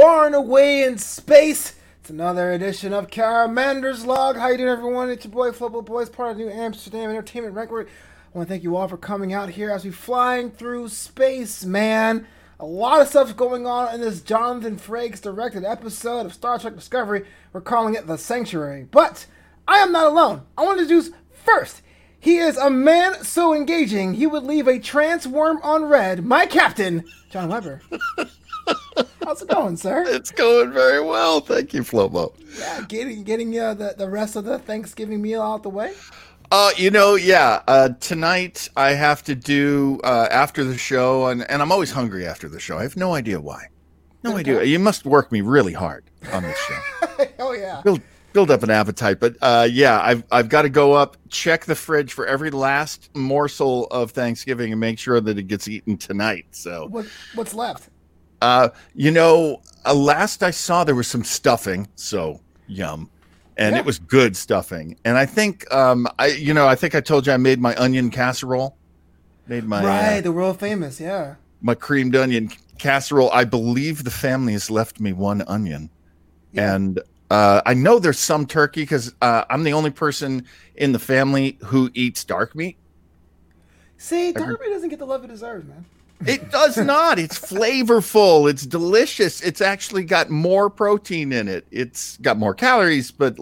far and away in space. It's another edition of Caramander's Log. How you doing, everyone? It's your boy Flubble Boys, part of New Amsterdam Entertainment Record. I want to thank you all for coming out here as we flying through space, man. A lot of stuff's going on in this Jonathan Frakes directed episode of Star Trek Discovery. We're calling it The Sanctuary. But I am not alone. I want to introduce first. He is a man so engaging he would leave a trance worm on red. My captain, John Weber. How's it going, sir? It's going very well. Thank you, Flobo. Yeah, getting getting uh, the the rest of the Thanksgiving meal out the way. Uh, you know, yeah. Uh, tonight I have to do uh, after the show, and, and I'm always hungry after the show. I have no idea why. No Okay. idea. You must work me really hard on this show. oh yeah. build build up an appetite. But uh, yeah, I've I've got to go up, check the fridge for every last morsel of Thanksgiving, and make sure that it gets eaten tonight. So, What what's left? Uh, you know, uh, last I saw there was some stuffing. So yum. And Yeah. it was good stuffing, and I think, um, I you know, I think I told you I made my onion casserole, made my uh, right, the world famous. Yeah. my creamed onion casserole. I believe the family has left me one onion, Yeah. and uh, I know there's some turkey because uh, I'm the only person in the family who eats dark meat. See, dark meat doesn't get the love it deserves, man. It does not. It's flavorful. It's delicious. It's actually got more protein in it. It's got more calories, but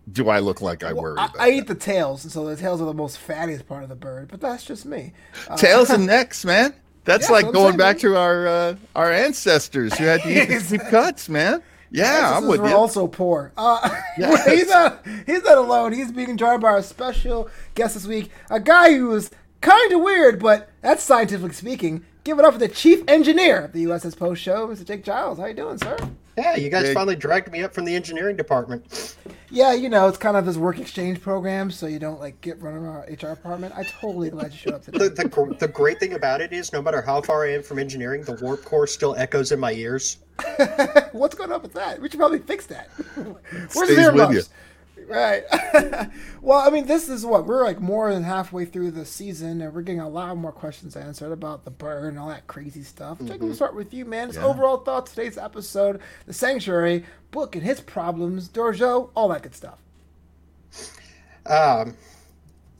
do I look like I Well, worry I, about I that? eat the tails, so the tails are the most fattiest part of the bird. But that's just me. Uh, tails and necks, man? That's Yeah, like that's going saying, back man. to our uh, our ancestors who had to eat the deep cuts, man. Yeah, I'm with were you. also poor. Uh, Yes. he's not. He's not alone. He's being joined by our special guest this week, a guy who is kind of weird, but that's scientifically speaking. Give it up for the chief engineer of the USS Post Show, Mr. Jake Giles. How you doing, sir? Yeah, you guys Big. finally dragged me up from the engineering department. Yeah, you know, it's kind of this work exchange program, so you don't like get run around our HR department. I totally glad you showed up The, today. the, gr- the great thing about it is, no matter how far I am from engineering, the warp core still echoes in my ears. What's going on with that? We should probably fix that. Where's Stays the with earmuffs? Right. well, I mean, this is what we're like more than halfway through the season, and we're getting a lot more questions answered about the bird and all that crazy stuff. Jake, we'll start with you, man. Just Mm-hmm. Yeah. overall thoughts today's episode, the sanctuary, book and his problems, Dorjo, all that good stuff. Um,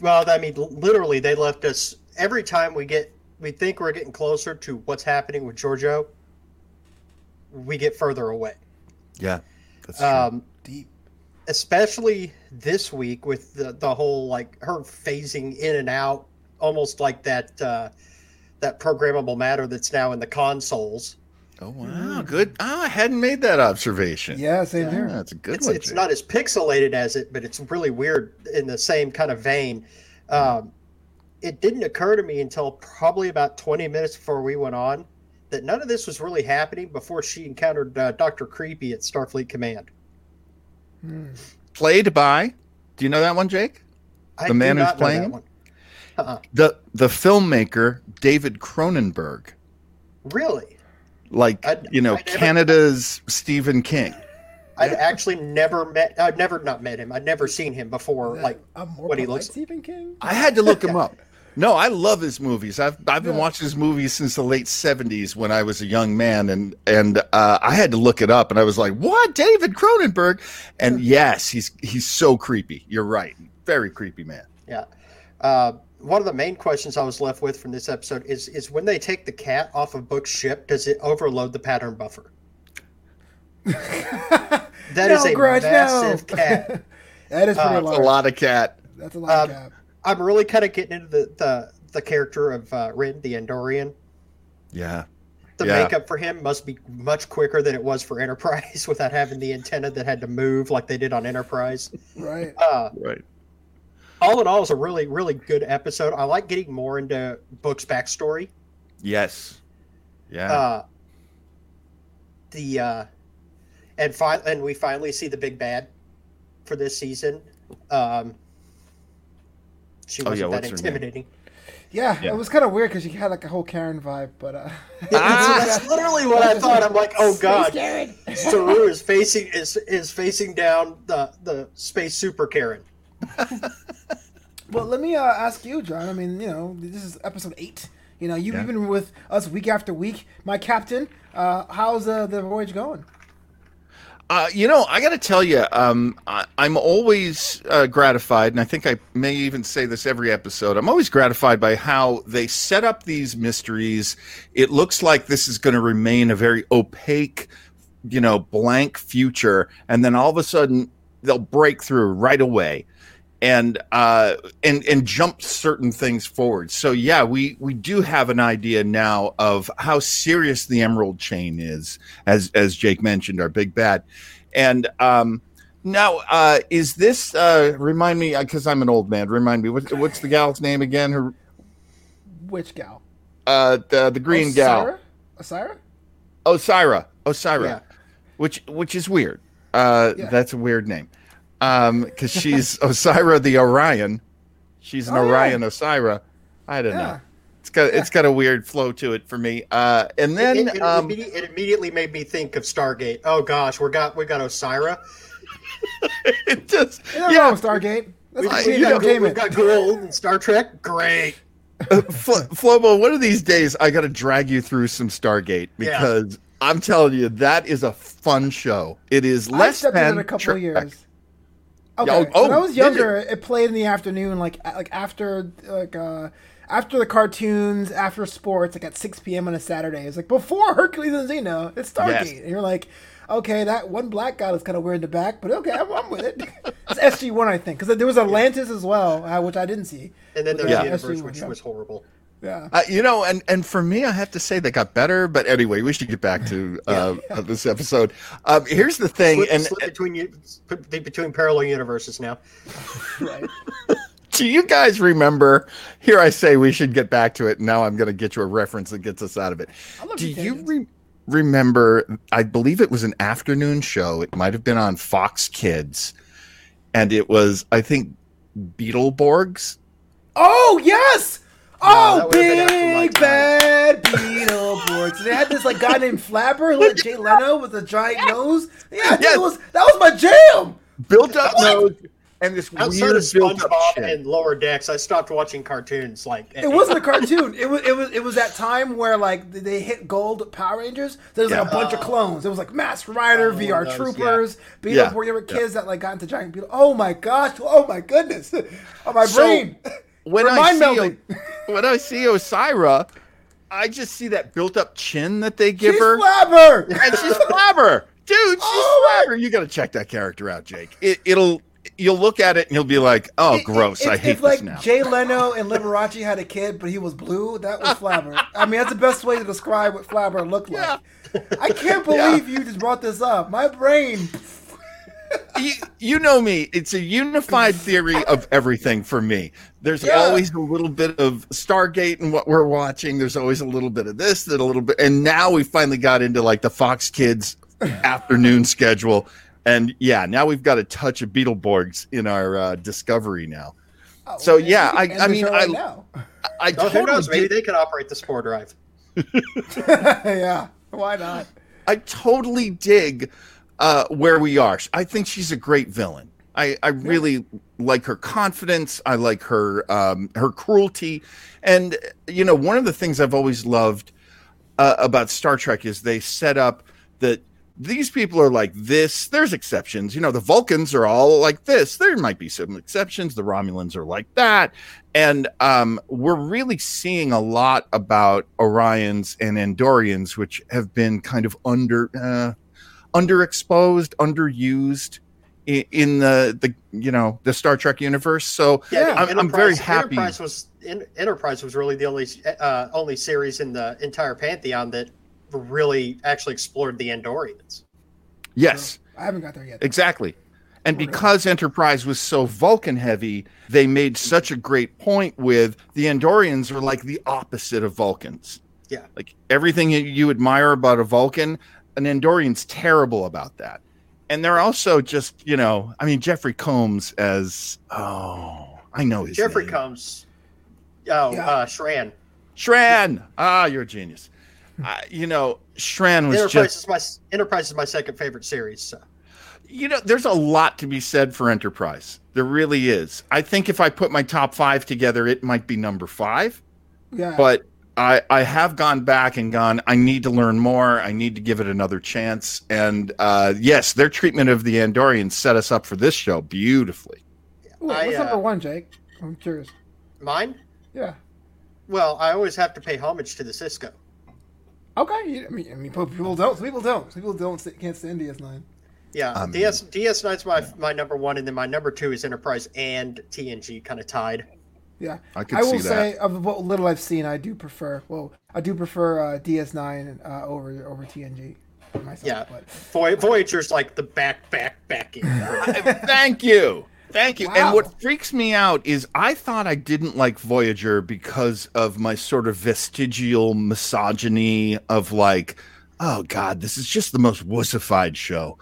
well, I mean, literally, they left us every time we get, we think we're getting closer to what's happening with Georgiou, we get further away. Yeah, that's true. Um, Deep. Especially this week with the, the whole like her phasing in and out almost like that uh, that programmable matter that's now in the consoles oh wow, good. Ah, I hadn't made that observation. Yeah, same Yeah, here. that's a good it's, one. it's Jake. not as pixelated as it but it's really weird in the same kind of vein um, it didn't occur to me until probably about 20 minutes before we went on that none of this was really happening before she encountered uh, dr creepy at starfleet command Hmm. played by. Do you know that one, Jake? I The do man who's not know playing that him? one. Uh-uh. The the filmmaker David Cronenberg, really like I- you know I never- Canada's Stephen King. I'd actually never met. I've never not met him. I'd never seen him before. Like I'm more what he polite looks- Stephen King. I had to look him up. No, I love his movies. I've I've been Yeah. watching his movies since the late seventies when I was a young man, and and uh, I had to look it up, and I was like, "What, David Cronenberg?" And yes, he's he's so creepy. You're right, very creepy man. yeah. Uh, one of the main questions I was left with from this episode is is when they take the cat off of Book's ship, does it overload the pattern buffer? That no, is a Grudge, massive no. cat. that is pretty Uh, a lot of cat. That's a lot Um, of cap. I'm really kind of getting into the the, the character of uh, Ryn, the Andorian. Yeah, The Yeah. makeup for him must be much quicker than it was for Enterprise, without having the antenna that had to move like they did on Enterprise. Right. Uh, right. all in all, it's a really, really good episode. I like getting more into Book's backstory. Yes. Yeah. Uh, the uh, and fi- and we finally see the big bad for this season. Um, she Oh, wasn't yeah, that what's her name? intimidating. Yeah, Yeah. it was kind of weird because she had like a whole Karen vibe, but uh, Yeah, that's literally what I thought. I'm like, oh god, Saru is facing is is facing down the the space super Karen. Well, let me uh, ask you, John. I mean, you know, this is episode eight. You know, you've Yeah. been with us week after week. My captain, uh, how's uh, the voyage going? Uh, you know, I got to tell you, um, I, I'm always uh, gratified, and I think I may even say this every episode. I'm always gratified by how they set up these mysteries. It looks like this is going to remain a very opaque, you know, blank future, and then all of a sudden they'll break through right away and uh, and and jump certain things forward. So yeah, we we do have an idea now of how serious the Emerald Chain is, as as Jake mentioned, our big bad. And um, now, uh, is this uh, remind me because I'm an old man? Remind me what, what's the gal's name again? Her Which gal? uh, the the green gal, Osyraa? Osyraa, Osyraa, Yeah. which which is weird. Uh, Yeah. That's a weird name. Um, because she's Osyraa the Orion. She's an Oh, yeah. Orion Osyraa. I don't Yeah. know. It's got it's got a weird flow to it for me. Uh, and then it, it, um, immedi- it immediately made me think of Stargate. Oh gosh, we got we got Osyraa. it just Yeah, yeah. Stargate. That's We, we you got, know, Goa'uld- we entertainment. got Goa'uld and Star Trek. Great. uh, Flo- Flobo, one of these days I got to drag you through some Stargate Yeah. because I'm telling you that is a fun show. It is less than a couple Trek. of years. Okay, Yeah, oh, when I oh, was did younger, it played in the afternoon, like like after like uh after the cartoons, after sports, like at six p.m. on a Saturday. It's like before Hercules and Xena. It's Stargate, Yes. and you're like, okay, that one black guy was kind of weird in the back, but okay, I'm, I'm with it. it's SG One, I think, because there was Atlantis as well, uh, which I didn't see. And then there's Yeah. the universe, which yeah. was horrible. Yeah. Uh, you know, and and for me, I have to say they got better. But anyway, we should get back to uh, this episode. Um, here's the thing, Slip, and slip between you, between parallel universes now. Right. do you guys remember? Here I say we should get back to it. Now I'm going to get you a reference that gets us out of it. I love Do you re- remember? I believe it was an afternoon show. It might have been on Fox Kids, and it was I think Beetleborgs. Oh yes! That Oh, would've been after my big time. bad Beetleborgs. They had this like guy named Flabber, who had Jay Leno with a giant nose. Yeah, Yes. that was that was my jam. built up nose and this Outside weird of built up SpongeBob and Lower Decks, I stopped watching cartoons. Like It eh, wasn't a eh. cartoon. It was it was it was that time where like they hit gold Power Rangers. There was like a bunch of oh. clones. It was like Masked Rider, Oh, VR those, Troopers, Yeah. Beetleborgs. There were kids that like got into giant Beetle. Oh my gosh! Oh my goodness! Oh my So, brain. when I Mind see melding. O- when I see Osyraa, I just see that built up chin that they give She's her, Flabber. and she's Flabber, dude. She's Oh, Flabber. You got to check that character out, Jake. It, it'll you'll look at it and you'll be like, oh, It- gross. it- I hate it's like this now. Jay Leno and Liberace had a kid, but he was blue. That was Flabber. I mean, that's the best way to describe what Flabber looked like. I can't believe you just brought this up. My brain. You, you know me. It's a unified theory of everything for me. There's Yeah. always a little bit of Stargate in what we're watching. There's always a little bit of this, that a little bit, and now we finally got into like the Fox Kids afternoon schedule, and yeah, now we've got a touch of Beetleborgs in our uh, Discovery now. Oh, So, man, yeah, I- I mean, show I- right now. I Oh, who totally knows? Maybe they could operate the spore drive. yeah, why not? I totally dig uh, where we are. I think she's a great villain. I, I really like her confidence. I like her um, her cruelty, and you know one of the things I've always loved uh, about Star Trek is they set up that these people are like this. There's exceptions. You know the Vulcans are all like this. There might be some exceptions. The Romulans are like that, and um, we're really seeing a lot about Orions and Andorians, which have been kind of under uh, underexposed, underused in, in the the you know the Star Trek universe. So Yeah, I'm, I'm very happy. Enterprise was En- Enterprise was really the only uh, only series in the entire pantheon that really actually explored the Andorians. Yes, I haven't got there yet. exactly. And Oh, because Enterprise was so Vulcan heavy, they made such a great point with the Andorians are like the opposite of Vulcans. Yeah. Like everything you- you admire about a Vulcan, an Andorian's terrible about that. And they're also just, you know, I mean, Jeffrey Combs as, oh, I know his Jeffrey name. Combs. Oh, Yeah. uh, Shran. Shran. Ah, you're a genius. Uh, you know, Shran was Enterprise just, is my Enterprise is my second favorite series. So. you know, there's a lot to be said for Enterprise. There really is. I think if I put my top five together, it might be number five. Yeah, But I, I have gone back and gone, I need to learn more. I need to give it another chance. And uh, yes, their treatment of the Andorians set us up for this show beautifully. Ooh, I, what's uh, number one, Jake? I'm curious. Mine? Yeah. Well, I always have to pay homage to the Sisko. Okay. I mean, I mean, people don't. People don't. People don't. st- Can't stand DS9. Yeah, Um, DS DS9's my my number one, and then my number two is Enterprise and TNG, kind of tied. Yeah. I could I will see say, that. of what little I've seen, I do prefer. Well, I do prefer uh, DS9 uh, over over TNG myself. Yeah. But Voy- Voyager's like the back, back, back. Thank you. Thank you. Wow. And what freaks me out is I thought I didn't like Voyager because of my sort of vestigial misogyny of like, oh God, this is just the most wussified show.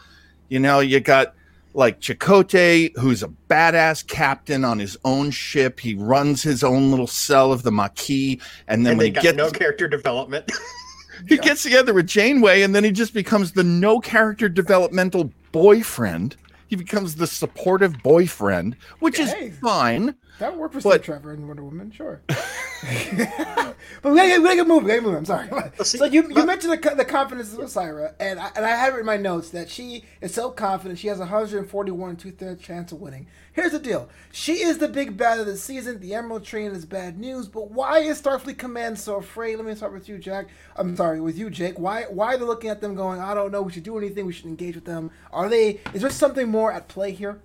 You know, you got like Chakotay, who's a badass captain on his own ship. He runs his own little cell of the Maquis. And then and when they he got gets no character development. he gets together with Janeway, and then he just becomes the no character developmental boyfriend. He becomes the supportive boyfriend, which Hey. is fine. That worked for But- Steve Trevor and Wonder Woman, sure. but we gotta, get- we gotta get moving. We gotta move. I'm sorry. see, so you, you but- mentioned the, the confidence of Osyraa, and I, and I have it in my notes that she is so confident. She has a 141 two thirds chance of winning. Here's the deal: she is the big bad of the season. The Emerald Train is bad news, but why is Starfleet Command so afraid? Let me start with you, Jack. I'm sorry, with you, Jake. Why why are they looking at them going? I don't know. We should do anything. We should engage with them. Are they? Is there something more at play here?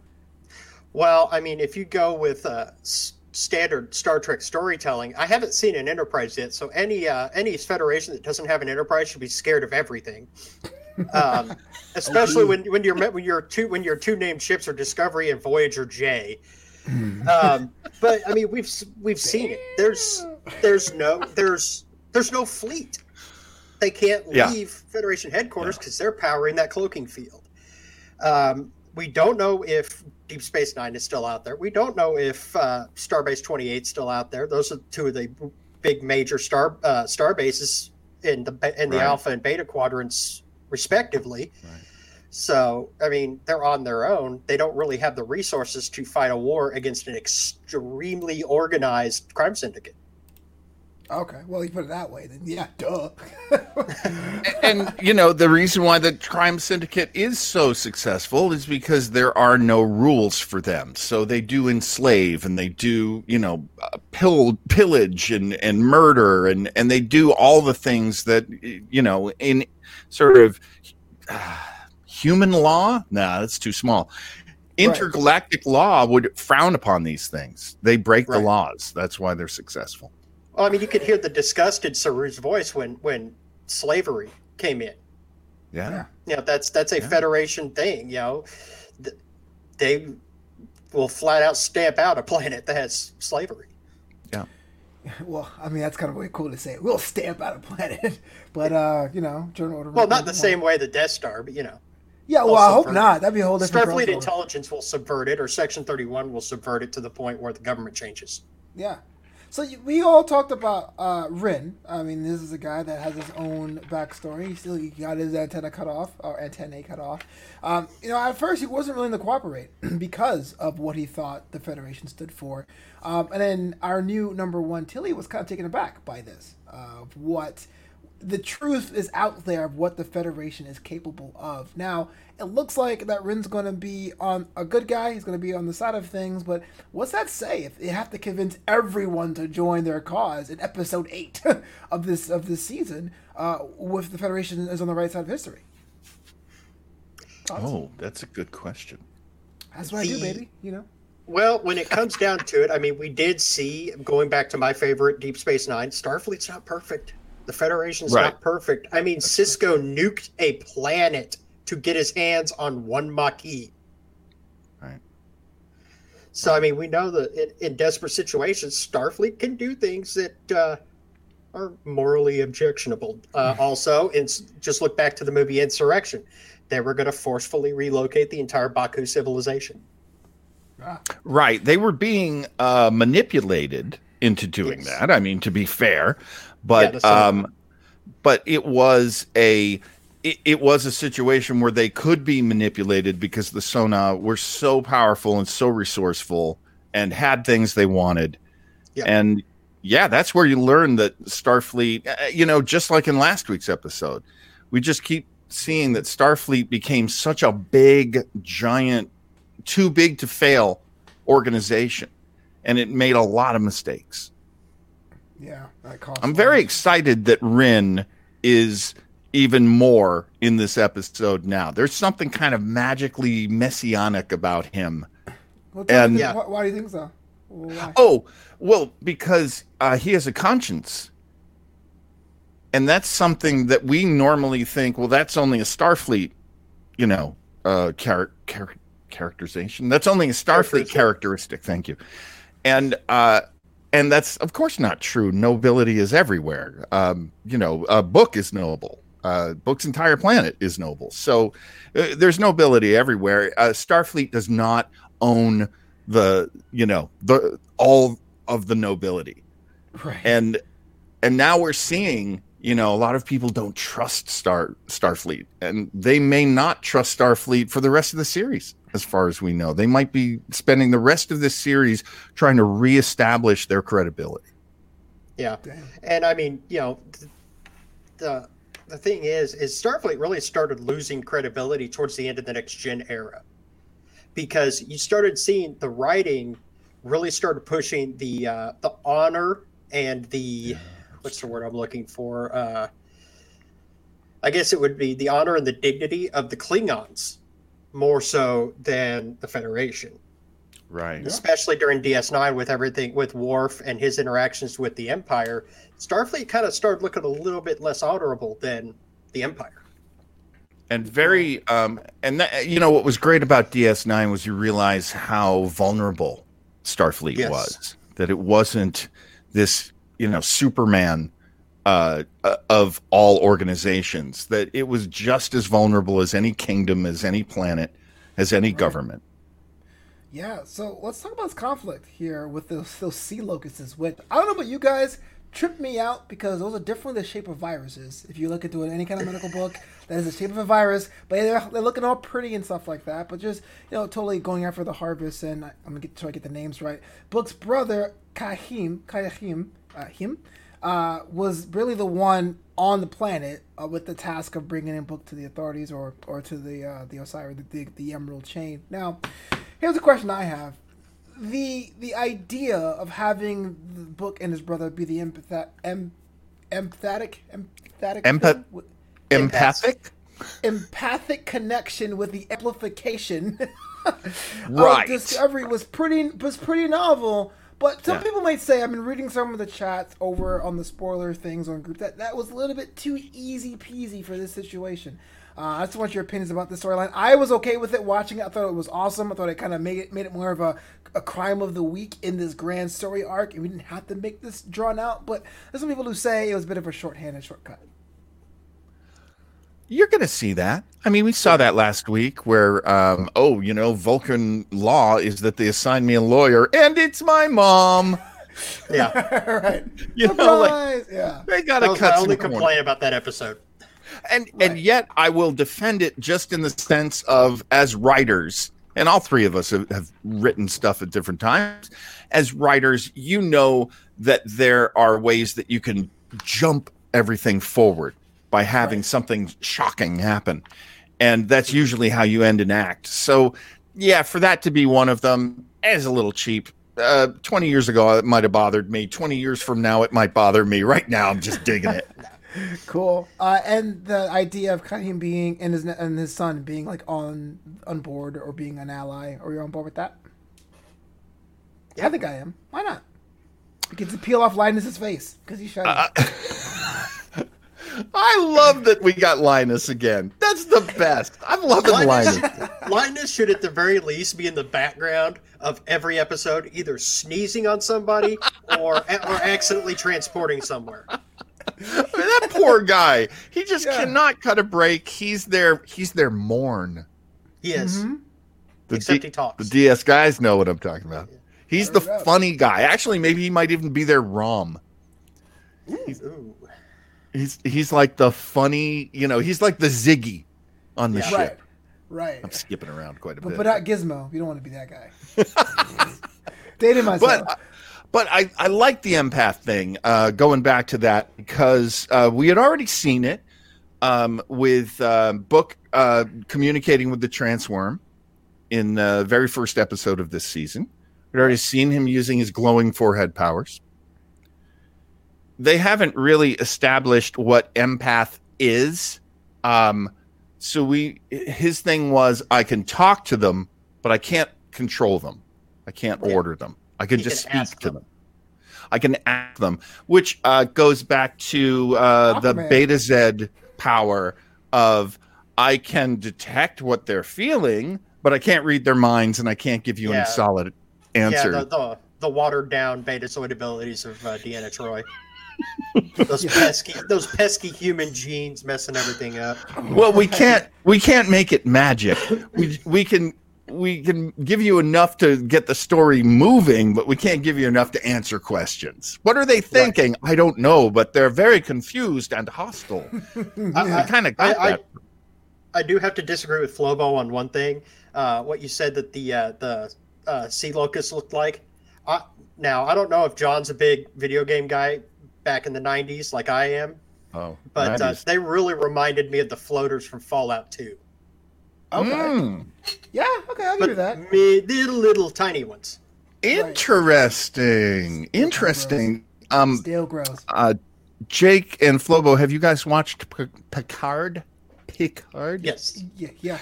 Well, I mean, if you go with uh, standard Star Trek storytelling, I haven't seen an Enterprise yet, so any uh, any Federation that doesn't have an Enterprise should be scared of everything. Um, especially when when you're met when your two when your two named ships are Discovery and Voyager J. Um, but I mean, we've we've seen it. There's there's no there's there's no fleet. They can't Yeah. leave Federation headquarters because they're powering that cloaking field. Um, we don't know if Deep Space Nine is still out there. We don't know if uh, Starbase Twenty Eight is still out there. Those are two of the big major star uh, star bases in the in the Right. Alpha and Beta quadrants, respectively. Right. So, I mean, they're on their own. They don't really have the resources to fight a war against an extremely organized crime syndicate. Okay, well, you put it that way, then yeah, duh. And you know, the reason why the crime syndicate is so successful is because there are no rules for them. So they do enslave and they do, you know, uh, pill, pillage and and murder and and they do all the things that you know in sort of uh, human law. Nah, that's too small. Intergalactic law would frown upon these things. They break the laws. That's why they're successful. Well, I mean, you could hear the disgusted Saru's voice when when slavery came in. Yeah. You know, that's that's a Yeah. Federation thing. You know, they will flat out stamp out a planet that has slavery. Yeah. Well, I mean, that's kind of way cool to say. We'll stamp out a planet, but uh, you know, Journal Order. Well, not the same way the Death Star, but you know, Yeah, well, I hope subvert not. That'd be a whole different. Starfleet crossover. intelligence will subvert it, or Section Thirty One will subvert it to the point where the government changes. Yeah. So we all talked about uh, Ryn. I mean, this is a guy that has his own backstory. He still got his antenna cut off, or antennae cut off. Um, you know, at first he wasn't willing to cooperate because of what he thought the Federation stood for. Um, and then our new number one, Tilly, was kind of taken aback by this. Uh, of what the truth is out there of what the Federation is capable of. Now, it looks like that Ryn's going to be on a good guy. He's going to be on the side of things. But what's that say if they have to convince everyone to join their cause in episode eight of this of this season, uh, with the Federation is on the right side of history? Thoughts? Oh, that's a good question. That's what I do, baby. You know. Well, when it comes down to it, I mean, we did see going back to my favorite Deep Space Nine. Starfleet's not perfect. The Federation's Right. not perfect. I mean, Sisko nuked a planet to get his hands on one Maquis. Right. So, I mean, we know that in, in desperate situations, Starfleet can do things that uh, are morally objectionable. Uh, also, and just look back to the movie Insurrection. They were going to forcefully relocate the entire Ba'ku civilization. Ah, Right. They were being uh, manipulated into doing Yes. that. I mean, to be fair, but Sonoma. um, but it was a it, it was a situation where they could be manipulated because the Son'a were so powerful and so resourceful and had things they wanted. Yeah. And yeah, that's where you learn that Starfleet, uh, you know, just like in last week's episode, we just keep seeing that Starfleet became such a big, giant, too big to fail organization. And it made a lot of mistakes. Yeah, that cost I'm very excited that Ryn is even more in this episode now. There's something kind of magically messianic about him. And- Yeah. why, do you think so? Why? Oh, well, because uh, he has a conscience. And that's something that we normally think, well, that's only a Starfleet, you know, uh, char- char- characterization. That's only a Starfleet Characteristic. characteristic. Thank you. And, uh, and that's of course not true. Nobility is everywhere. Um, you know, a book is noble. Uh, book's entire planet is noble. So uh, there's nobility everywhere. Uh, Starfleet does not own the you know the all of the nobility right. and and now we're seeing you know a lot of people don't trust star starfleet and they may not trust starfleet for the rest of the series as far as we know they might be spending the rest of this series trying to reestablish their credibility Yeah. Damn. And I mean, you know, the the thing is, is Starfleet really started losing credibility towards the end of the next gen era, because you started seeing the writing really started pushing the uh, the honor and the what's the word I'm looking for? Uh, I guess it would be the honor and the dignity of the Klingons more so than the Federation right especially during DS9 with everything with Worf and his interactions with the Empire, Starfleet kind of started looking a little bit less honorable than the Empire. and very um and that, you know what was great about ds9 was you realize how vulnerable starfleet Yes. was that it wasn't this you know superman uh, uh, of all organizations that it was just as vulnerable as any kingdom as any planet as any government Yeah, so let's talk about this conflict here with those, those sea locusts. Which I don't know about you guys, trip me out because those are definitely the shape of viruses. If you look into any kind of medical book, that is the shape of a virus. But they're, they're looking all pretty and stuff like that. But just you know, totally going after the harvest. And I, I'm gonna get try to get the names right. Book's brother Kyheem, Kyheem, uh, him, uh, was really the one on the planet uh, with the task of bringing in Book to the authorities or or to the uh, the Osiris, the, the, the Emerald Chain. Now, here's a question I have: the the idea of having the Book and his brother be the empathet, em, empathetic, empathetic, Empath- empathic empathic connection with the amplification Right. of discovery was pretty was pretty novel. But some Yeah. people might say I've been reading some of the chats over on the spoiler things on group that that was a little bit too easy peasy for this situation. Uh, I just want your opinions about the storyline. I was okay with it watching it. I thought it was awesome. I thought it kind of made it made it more of a, a crime of the week in this grand story arc, and we didn't have to make this drawn out. But there's some people who say it was a bit of a shorthanded shortcut. You're going to see that. I mean, we saw that last week where, um, oh, you know, Vulcan law is that they assign me a lawyer and it's my mom. Yeah, right? You know, like, yeah. they got to was my cut only complaint about that episode. And, and yet I will defend it just in the sense of as writers, and all three of us have, have written stuff at different times. As writers, you know that there are ways that you can jump everything forward by having something shocking happen. And that's usually how you end an act. So, yeah, for that to be one of them is a little cheap. Uh, 20 years ago, it might have bothered me. 20 years from now, it might bother me. Right now, I'm just digging it. Cool. Uh, and the idea of kind of him being and his and his son being like on on board or being an ally. Are you on board with that? Yeah, I think I am. Why not? Get to peel off Linus's face because he's shiny. Uh, I love that we got Linus again. That's the best. I'm loving Linus, Linus. Linus should at the very least be in the background of every episode, either sneezing on somebody or or accidentally transporting somewhere. I mean, that poor guy. He just Yeah. cannot cut a break. He's their he's their Morn. He is, Mhm. The, except D- he talks. the DS guys know what I'm talking about. He's the funny guy. Actually, maybe he might even be their Rom. Ooh. He's he's like the funny, you know, he's like the Ziggy on the Yeah. ship. Right. Right. I'm skipping around quite a But bit. but not Gizmo. You don't want to be that guy. Dated myself. but but I, I like the empath thing, uh, going back to that, because uh, we had already seen it um, with uh, Book uh, communicating with the Transworm in the very first episode of this season. We'd already seen him using his glowing forehead powers. They haven't really established what empath is. Um, so we his thing was I can talk to them, but I can't control them. I can't Yeah. order them. I can You just can speak to them. them. I can ask them, which uh, goes back to uh, the Betazed power of I can detect what they're feeling, but I can't read their minds and I can't give you Yeah. any solid answer. Yeah, the, the the watered down Betazoid abilities of uh, Deanna Troi. Those pesky those pesky human genes messing everything up. well, we can't we can't make it magic. We we can we can give you enough to get the story moving, but we can't give you enough to answer questions. What are they thinking? I don't know, but they're very confused and hostile. I, kind of got I- I- I do have to disagree with Flobo on one thing. Uh, what you said that the uh, the uh, sea locust looked like. I, now I don't know if John's a big video game guy back in the '90s like I am, oh, but uh, they really reminded me of the floaters from Fallout 2. Okay. Mm, Yeah. Okay. I'll give you that. me, little little tiny ones. interesting. Interesting. Um, Still gross. uh, Jake and Flobo, have you guys watched P- Picard? Picard. Yes. Yeah. Yeah.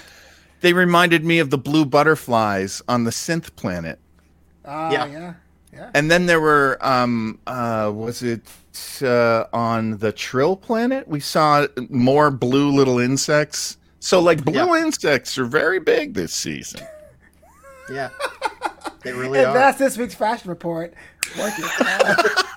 They reminded me of the blue butterflies on the synth planet. Ah. Yeah. yeah. Yeah. And then there were um uh was it uh on the Trill planet? We saw more blue little insects. So like blue insects are very big this season. Yeah. They really And are. that's this week's fashion report.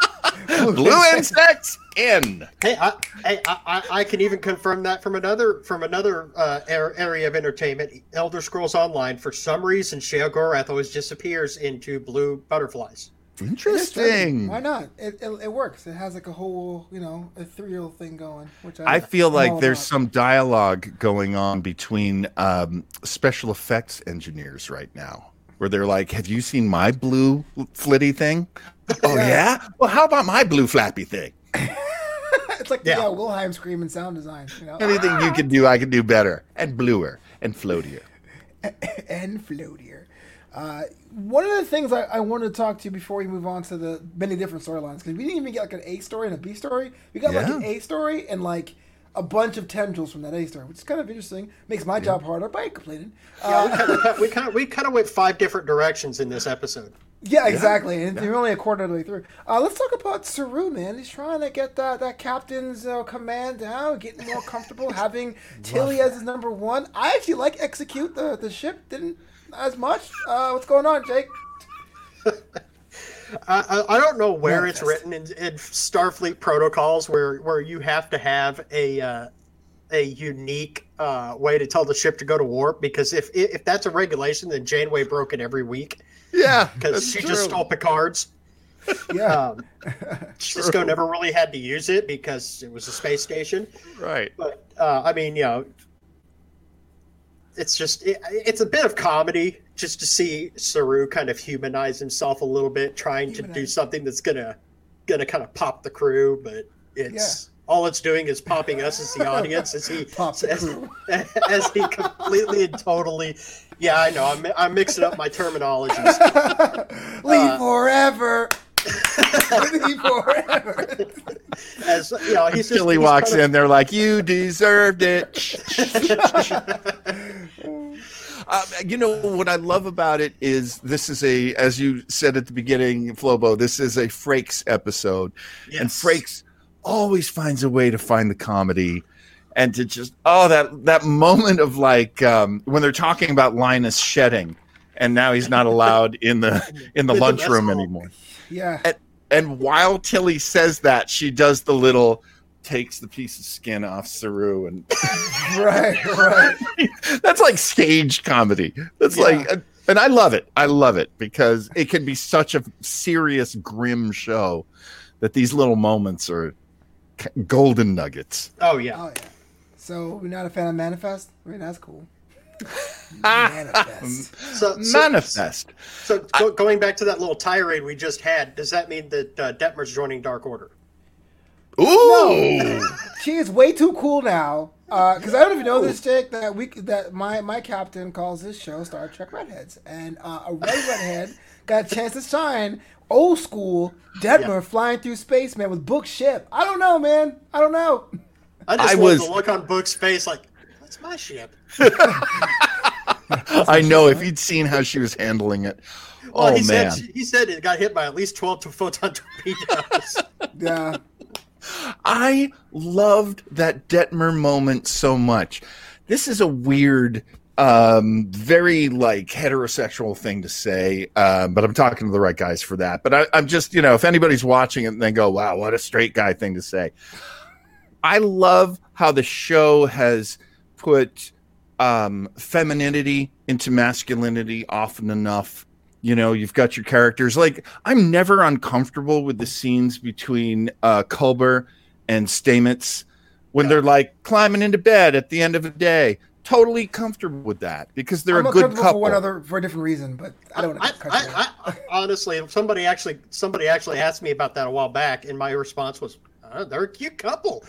Work it. blue insects in. Hey, I, hey, I, I, I can even confirm that from another from another uh, area of entertainment. Elder Scrolls Online, for some reason, Sheogorath always disappears into blue butterflies. Interesting. Why not? It, it, it works. It has like a whole, you know, ethereal thing going. Which I, I feel like there's about. some dialogue going on between um, special effects engineers right now, where they're like, "Have you seen my blue flitty thing? Oh Yeah. yeah. Well, how about my blue flappy thing? it's like Yeah. yeah, Wilhelm scream and sound design. You know, Anything you can do, I can do better and bluer and floatier." and floatier. Uh, one of the things I, I wanted to talk to you before we move on to the many different storylines because we didn't even get like an A story and a B story. We got like an A story and like a bunch of tendrils from that A story, which is kind of interesting. Makes my job harder, but I ain't complaining. Yeah, Uh, we kind of we kind of we kind of went five different directions in this episode. Yeah, exactly. And we're only a quarter of the way through. Uh, let's talk about Saru, man. He's trying to get that that captain's uh, command down, getting more comfortable, having Tilly as his number one. I actually like execute the the ship. Didn't as much. Uh, what's going on, Jake? I, I, don't know where it's written in, in Starfleet protocols where where you have to have a uh, a unique uh, way to tell the ship to go to warp because if if that's a regulation, then Janeway broke it every week Yeah, because she true. just stole Picard's. Yeah. Um, Sisko never really had to use it because it was a space station. right. But uh, I mean, you know, it's just it, it's a bit of comedy just to see Saru kind of humanize himself a little bit, trying to do something that's gonna gonna kind of pop the crew, but it's all it's doing is popping us as the audience as he Pop the as, as he completely and totally. Yeah, I know. I'm, I'm mixing up my terminologies. Leave Uh, forever. Leave forever. As you know, he's just Tilly he's walks kind of- in, they're like, "You deserved it." Uh, you know what I love about it is this is a, as you said at the beginning, Flobo. This is a Frakes episode, and Frakes always finds a way to find the comedy, and to just oh that that moment of like um, when they're talking about Linus shedding, and now he's not allowed in the in the In the lunchroom anymore. Yeah. And, and while Tilly says that, she does the little takes the piece of skin off Saru, and Right. Right. that's like stage comedy. That's Yeah. like, and I love it. I love it because it can be such a serious, grim show that these little moments are golden nuggets. Oh yeah. Oh yeah. So we're not a fan of Manifest. I mean that's cool. Manifest. So, so, Manifest. So go, going back to that little tirade we just had, does that mean that uh, Detmer's joining Dark Order? Ooh. she is way too cool now. Because I don't know if know this, Jake, that we that my my captain calls this show Star Trek Redheads, and uh, a red redhead got a chance to shine. Old school Detmer Yeah. flying through space, man, with book ship. I don't know, man. I don't know. I just I love was- the look on Book's face, like that's my ship. I know if you'd seen how she was handling it. Well, oh he man. said he said it got hit by at least twelve to photon torpedoes. Yeah, I loved that Detmer moment so much. This is a weird, um, very like heterosexual thing to say, uh, but I'm talking to the right guys for that. But I, I'm just, you know, if anybody's watching it and they go, wow, what a straight guy thing to say. I love how the show has put um, femininity into masculinity often enough. You know, you've got your characters. Like, I'm never uncomfortable with the scenes between uh, Culber and Stamets when they're like climbing into bed at the end of the day. Totally comfortable with that because they're I'm a good couple. for one other for a different reason, but I don't I, want to cut you. I, I, I, honestly, somebody actually somebody actually asked me about that a while back, and my response was, uh, "They're a cute couple."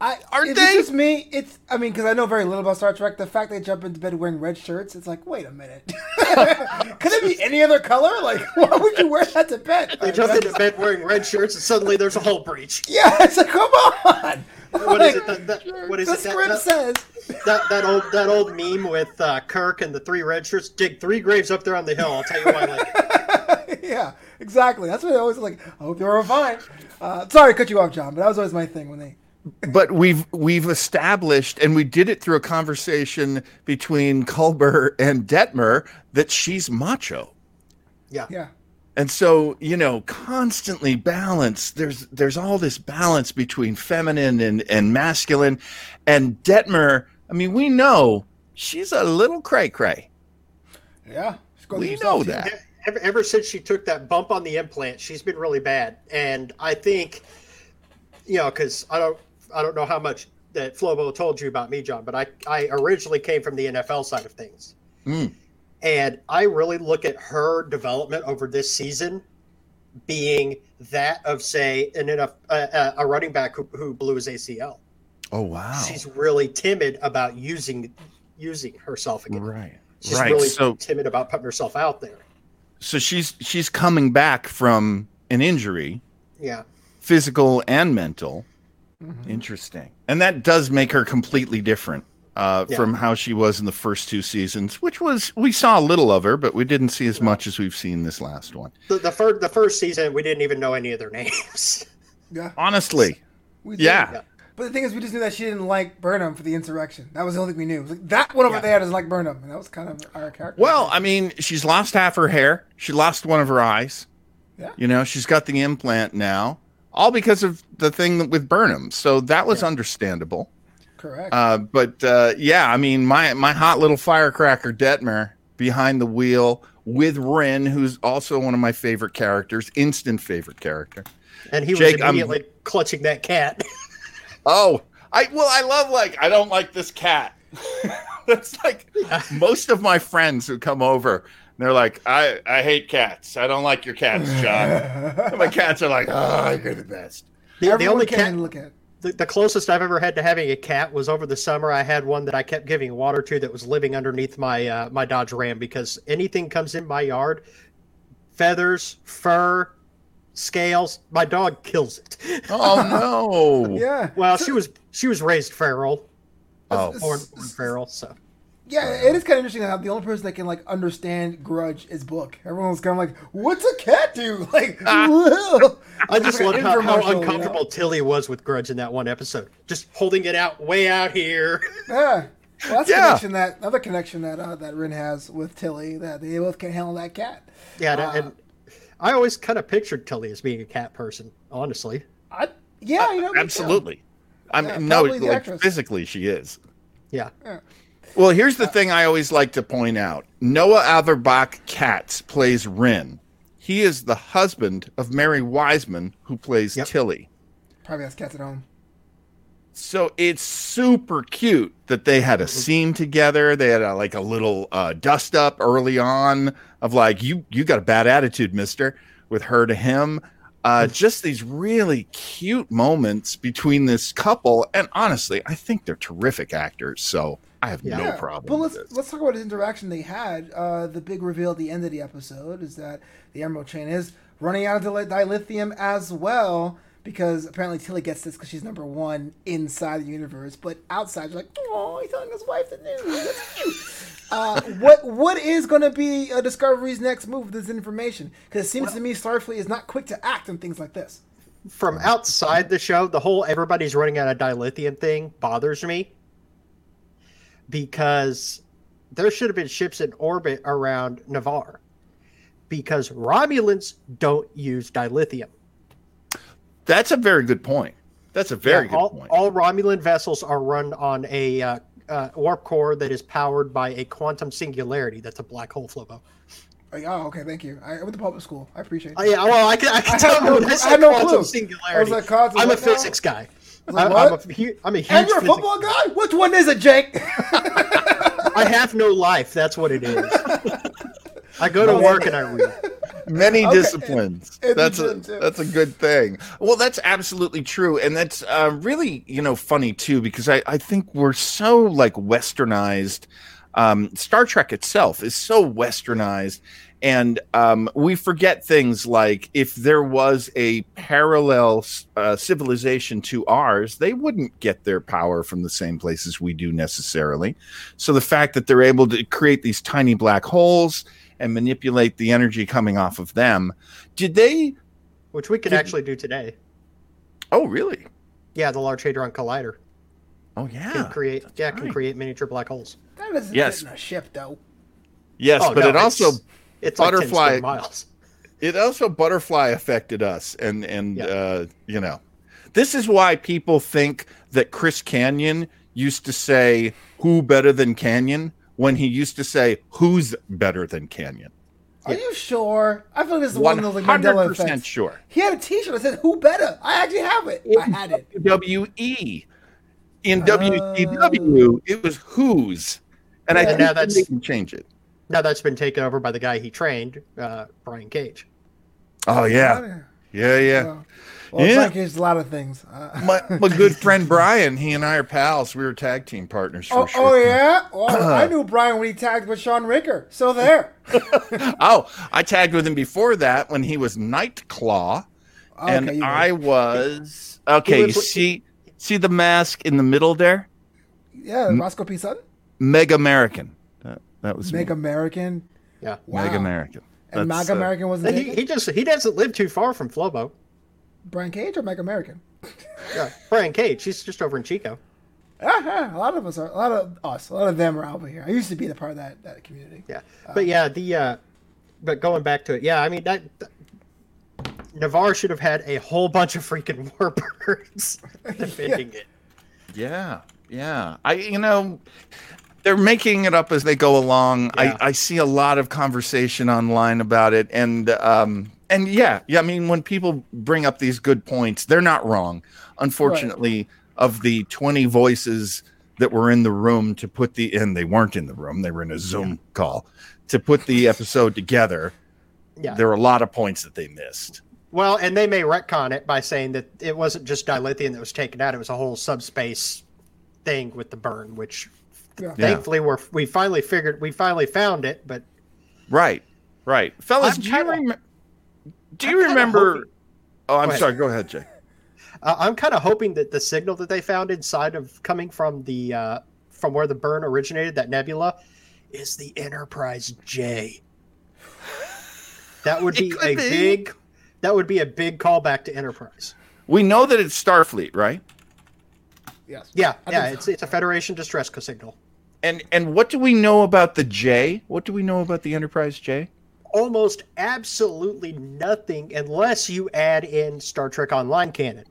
I, Aren't if they? It's just me. It's. I mean, because I know very little about Star Trek. The fact they jump into bed wearing red shirts, it's like, wait a minute. Could it be any other color? Like, why would you wear that to bed? They jump into bed wearing red shirts, and suddenly there's a whole breach. Yeah, it's like, come on. What is it? That, that, what is the it? That, script that, says. that, that old that old meme with uh, Kirk and the three red shirts. Dig three graves up there on the hill. I'll tell you why later. yeah, exactly. That's what I always like. I hope they're all fine. Uh, sorry to cut you off, John, but that was always my thing when they. But we've we've established and we did it through a conversation between Culber and Detmer that she's macho. Yeah. Yeah. And so, you know, constantly balance. There's there's all this balance between feminine and, and masculine. And Detmer, I mean, we know she's a little cray cray. Yeah. She's going We through know stuff, that. Ever, ever since she took that bump on the implant, she's been really bad. And I think, you know, because I don't, I don't know how much that Flobo told you about me, John, but I, I originally came from the NFL side of things, Mm. and I really look at her development over this season being that of say an a, a, a running back who, who blew his ACL. Oh wow. She's really timid about using using herself again. right. She's right. really so timid about putting herself out there. so she's she's coming back from an injury, Yeah. physical and mental. Mhm. Interesting. And that does make her completely different uh, Yeah. from how she was in the first two seasons, which was we saw a little of her, but we didn't see as much as we've seen this last one. The, the first the first season we didn't even know any of their names. Yeah. Honestly, We yeah. Yeah. But the thing is, we just knew that she didn't like Burnham for the insurrection. That was the only thing we knew. Like, that one over Yeah. there doesn't like Burnham. And that was kind of our character. Well, I mean, she's lost half her hair. She lost one of her eyes. Yeah. You know, she's got the implant now, all because of the thing with Burnham. So that was Yeah. understandable. Correct. Uh, but uh, yeah, I mean, my my hot little firecracker Detmer behind the wheel with Ryn, who's also one of my favorite characters, instant favorite character. And he was Jake, I'm- immediately clutching that cat. Oh, I well, I love like I don't like this cat. That's like most of my friends who come over. They're like, I I hate cats. I don't like your cats, John. My cats are like, oh, you're the best. The, the Everyone only can cat, look at. the, the closest I've ever had to having a cat was over the summer. I had one that I kept giving water to that was living underneath my uh, my Dodge Ram because anything comes in my yard, feathers, fur, scales, my dog kills it. Oh no. Yeah. Well, she was she was raised feral, Oh. It's- born feral, so Yeah, it is kind of interesting how the only person that can like understand grudge is Book. Everyone's kind of like, "What's a cat do?" Like, I just like love an how, how infomercial, you know? uncomfortable Tilly was with Grudge in that one episode, just holding it out way out here. Yeah. Well, that's a Yeah. connection that another connection that uh, that Ryn has with Tilly that they both can handle that cat. Yeah, and- Uh, and I always kind of pictured Tilly as being a cat person, honestly. I, yeah, you know, me too. Absolutely. I mean, Yeah, no, like actress. physically she is. Yeah. Well, here's the thing I always like to point out. Noah Averbach Katz plays Ryn. He is the husband of Mary Wiseman, who plays Yep. Tilly. Probably has cats at home. So it's super cute that they had a scene together. They had a, like a little uh, dust up early on of like you you got a bad attitude, Mister, with her to him. Uh, just these really cute moments between this couple, and honestly, I think they're terrific actors. So I have no problem. But let's let's talk about his interaction they had. Uh, the big reveal at the end of the episode is that the Emerald Chain is running out of dilithium as well because apparently Tilly gets this because she's number one inside the universe, but outside, you're like, oh, he's telling his wife the news. That's cute. Uh, what what is going to be uh, Discovery's next move with this information? Because it seems to me Starfleet is not quick to act on things like this. From outside the show, the whole everybody's running out of dilithium thing bothers me because there should have been ships in orbit around Ni'Var because Romulans don't use dilithium. That's a very good point. That's a very Yeah, good all, point. all Romulan vessels are run on a uh, uh, warp core that is powered by a quantum singularity. That's a black hole, Flobo. Oh, okay, thank you. I went to public school. I appreciate it. Oh, yeah, well, I can, I can I tell had no- when I I say had no quantum clue. I was singularity. like, quantum, I'm a what now? physics guy. Was like, I, what? I'm, a, hu- I'm a huge and you're a physics football guy? Which one is it, Jake? I have no life. That's what it is. I go to work and I read. many Okay. disciplines. And- and that's a that's a good thing. Well, that's absolutely true, and that's uh, really you know funny too because I I think we're so like westernized. Um, Star Trek itself is so westernized, and um, we forget things like if there was a parallel uh, civilization to ours, they wouldn't get their power from the same places we do necessarily. So the fact that they're able to create these tiny black holes and manipulate the energy coming off of them. Did they? Which we can Did- actually do today. Oh, really? Yeah, the Large Hadron Collider Oh, yeah, can yeah. create yeah can right. create miniature black holes. that doesn't Yes. fit in a ship, though. Yes, Oh, but no, it also it's- it's like 10 butterfly- miles. it also butterfly affected us, and and Yeah. uh, you know, this is why people think that Chris Kanyon used to say "Who better than Kanyon" when he used to say "Who's better than Kanyon." Are you sure? I feel like this is one of those like Mandela percent effects. sure. He had a T-shirt that said "Who better?" I actually have it. I had it. WWE. In Oh. WCW, it was who's, and I And think now they that's- didn't change it. Now that's been taken over by the guy he trained, uh, Brian Cage. Oh yeah, yeah, yeah. Well, well Yeah. Frank is a lot of things. Uh, my, my good friend Brian, he and I are pals. We were tag team partners for oh, sure. oh yeah. Well, I knew Brian when he tagged with Sean Ricker. So there. Oh, I tagged with him before that when he was Nightclaw, Okay, and you I was okay. Was- see, see the mask in the middle there, yeah, Roscoe P. Sutton, Meg American. That, that was Meg me. American, Yeah, wow. Meg American. and That's, Mag uh, American wasn't he, he just he doesn't live too far from Flobo. Brian Cage or Meg American? Yeah, Brian Cage. He's just over in Chico. Yeah, yeah, a lot of us are. A lot of us. A lot of them are over here. I used to be the part of that that community. Yeah, but yeah, the uh, but going back to it, yeah, I mean that. that Ni'Var should have had a whole bunch of freaking warbirds defending it. Yeah, yeah. I you know they're making it up as they go along. Yeah. I, I see a lot of conversation online about it, and um and yeah, yeah. I mean, when people bring up these good points, they're not wrong. Unfortunately, of the twenty voices that were in the room to put the and they weren't in the room; they were in a Zoom call to put the episode together. Yeah. There were a lot of points that they missed. Well, and they may retcon it by saying that it wasn't just dilithium that was taken out; it was a whole subspace thing with the burn, which Yeah. Yeah. thankfully we're we finally figured we finally found it. But Right, right, fellas. I'm do kinda- you remember? Do I'm you remember? hoping- Oh, I'm Go sorry. Go ahead, Jay. uh, I'm kind of hoping that the signal that they found inside of coming from the uh, from where the burn originated, that nebula, is the Enterprise J. That would be a be. big. That would be a big callback to Enterprise. We know that it's Starfleet, right? Yes. Yeah, I yeah, think it's it's a Federation distress signal. And and what do we know about the J? What do we know about the Enterprise J? Almost absolutely nothing unless you add in Star Trek Online canon.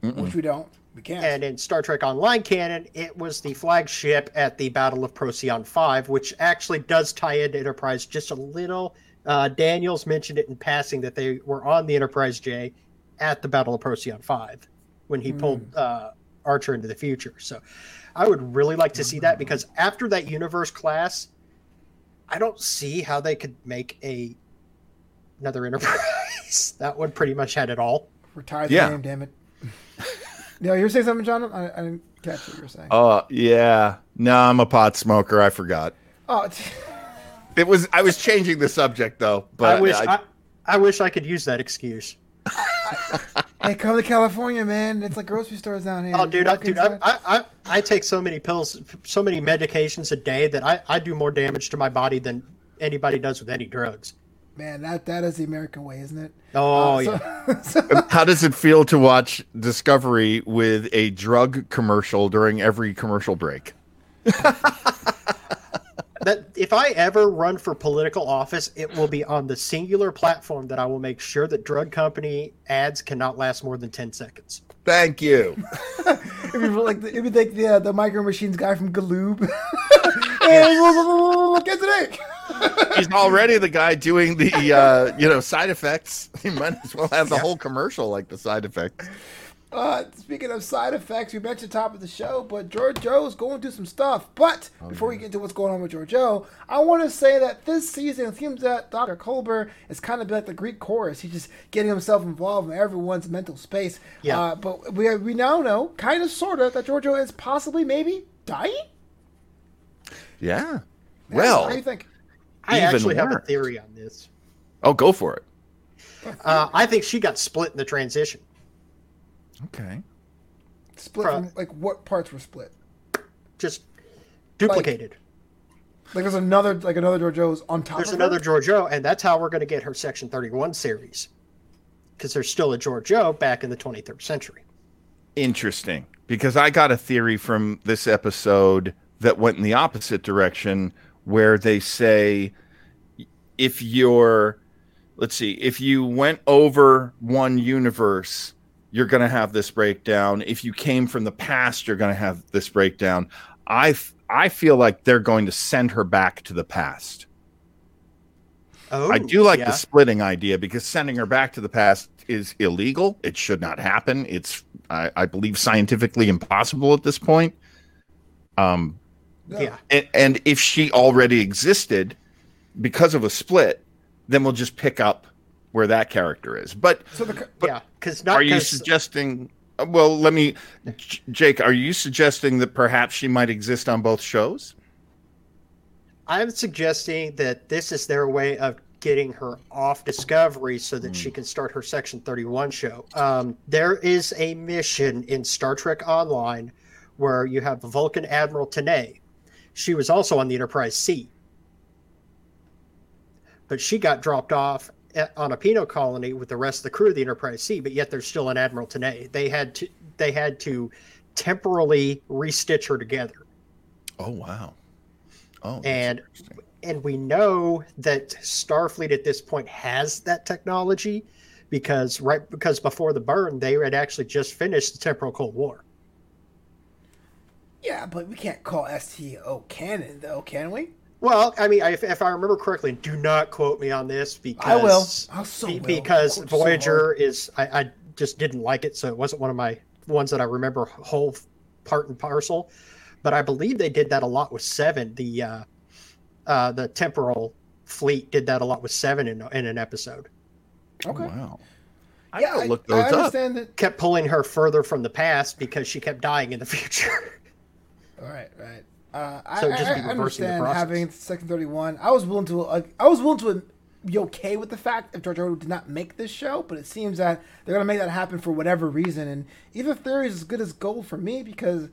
Which we don't. We can't. And in Star Trek Online canon, it was the flagship at the Battle of Procyon 5, which actually does tie into Enterprise just a little. Uh, Daniels mentioned it in passing that they were on the Enterprise J at the Battle of Procyon 5 when he pulled uh, Archer into the future. So I would really like to see that mm-hmm. because after that universe class, I don't see how they could make a another Enterprise. that one pretty much had it all. Retire the Yeah. name, damn it. no, you were saying something, John? I, I didn't catch what you were saying. Oh yeah. No, I'm a pot smoker. I forgot. Oh, t- It was. I was changing the subject though, but I wish I, I wish I could use that excuse. Hey, come to California, man. It's like grocery stores down here. Oh, dude, I, dude, I. I, I, I take so many pills, so many medications a day that I, I do more damage to my body than anybody does with any drugs. man, that that is the American way, isn't it? Oh Uh, yeah, so- so- How does it feel to watch Discovery with a drug commercial during every commercial break? that if I ever run for political office, it will be on the singular platform that I will make sure that drug company ads cannot last more than ten seconds. Thank you. if you be like the, it'd be like the uh, the micro machines guy from Galoob. hey, get today. He's already the guy doing the uh, you know side effects. He might as well have the whole commercial like the side effects. Uh, speaking of side effects, we mentioned top of the show, but Georgiou's going through some stuff. But before we get into what's going on with Georgiou, I want to say that this season it seems that Dr. Colbert is kind of like the Greek chorus. He's just getting himself involved in everyone's mental space. Yeah. Uh, but we we now know, kind of, sort of, that Georgiou is possibly, maybe dying. Yeah. What Well, do you think? I Even actually have a theory on this. oh, go for it. Uh, I think she got split in the transition. Okay. Split Pro- from like what parts were split? Just duplicated. Like there's another like another Georgiou's on top. There's of another Her? Georgiou, and that's how we're going to get her Section 31 series. Because there's still a Georgiou back in the 23rd century. Interesting. Because I got a theory from this episode that went in the opposite direction, where they say if you're, let's see, if you went over one universe, you're going to have this breakdown. If you came from the past, you're going to have this breakdown. I, I feel like they're going to send her back to the past. Oh, I do like yeah. the splitting idea because sending her back to the past is illegal. It should not happen. It's, I, I believe, scientifically impossible at this point. Um, Yeah. and, and if she already existed because of a split, then we'll just pick up where that character is. But So the yeah. Because not are you suggesting? uh, Well, let me, J- Jake. Are you suggesting that perhaps she might exist on both shows? I'm suggesting that this is their way of getting her off Discovery so that she can start her Section 31 show. Um, there is a mission in Star Trek Online where you have Vulcan Admiral Tanay. She was also on the Enterprise C. But she got dropped off at, on a penal colony with the rest of the crew of the Enterprise C, but yet there's still an Admiral Tanay. They had to they had to temporarily restitch her together. Oh wow. Oh, And- and we know that Starfleet at this point has that technology because right because before the burn they had actually just finished the temporal cold war yeah, but we can't call STO canon though, can we? Well i mean if, if i remember correctly and do not quote me on this because I will. I so be- will. because Of course, so voyager is I, I just didn't like it so it wasn't one of my ones that i remember whole part and parcel but i believe they did that a lot with seven the uh uh the temporal fleet did that a lot with seven in, in an episode okay. Oh, wow. I yeah, gotta look I, those I up. understand that. kept pulling her further from the past because she kept dying in the future. All right, right. Uh, I, So I, just I be reversing the understand process. having second Thirty One. I was willing to. Uh, I was willing to be okay with the fact if George Orwell did not make this show, but it seems that they're gonna make that happen for whatever reason. And either theory is as good as gold for me because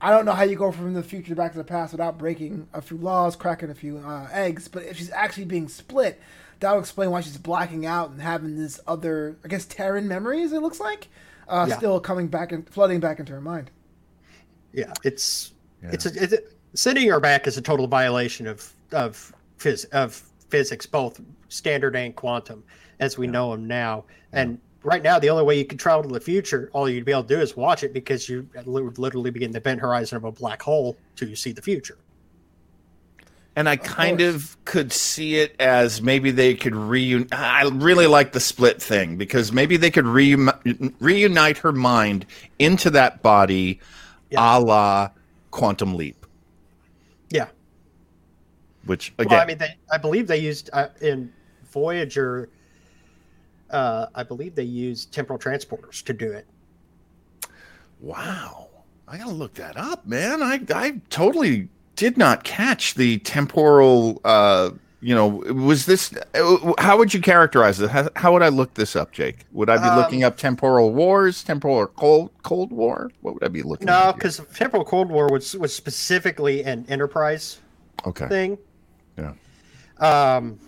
I don't know how you go from the future back to the past without breaking a few laws, cracking a few uh, eggs. But if she's actually being split, that'll explain why she's blacking out and having this other, I guess, Terran memories. It looks like uh, Yeah. still coming back and flooding back into her mind. Yeah, it's it's a, it's a, sending her back is a total violation of of phys, of physics, both standard and quantum, as we know them now. And right now, the only way you can travel to the future, all you'd be able to do is watch it because you would literally be in the event horizon of a black hole to see the future. and I kind of could see it as maybe they could reunite. I really like the split thing because maybe they could reuni- reunite her mind into that body, Yeah. a la Quantum Leap. Which again, Well, I mean, they, I believe they used uh, in Voyager. Uh, I believe they used temporal transporters to do it. wow, I gotta look that up, man. I I totally did not catch the temporal. uh you know, was this? uh, How would you characterize it? How, how would I look this up, Jake? Would I be Um, looking up temporal wars, temporal or cold Cold War? What would I be looking? No, because temporal Cold War was was specifically an Enterprise okay, thing. Yeah. Um,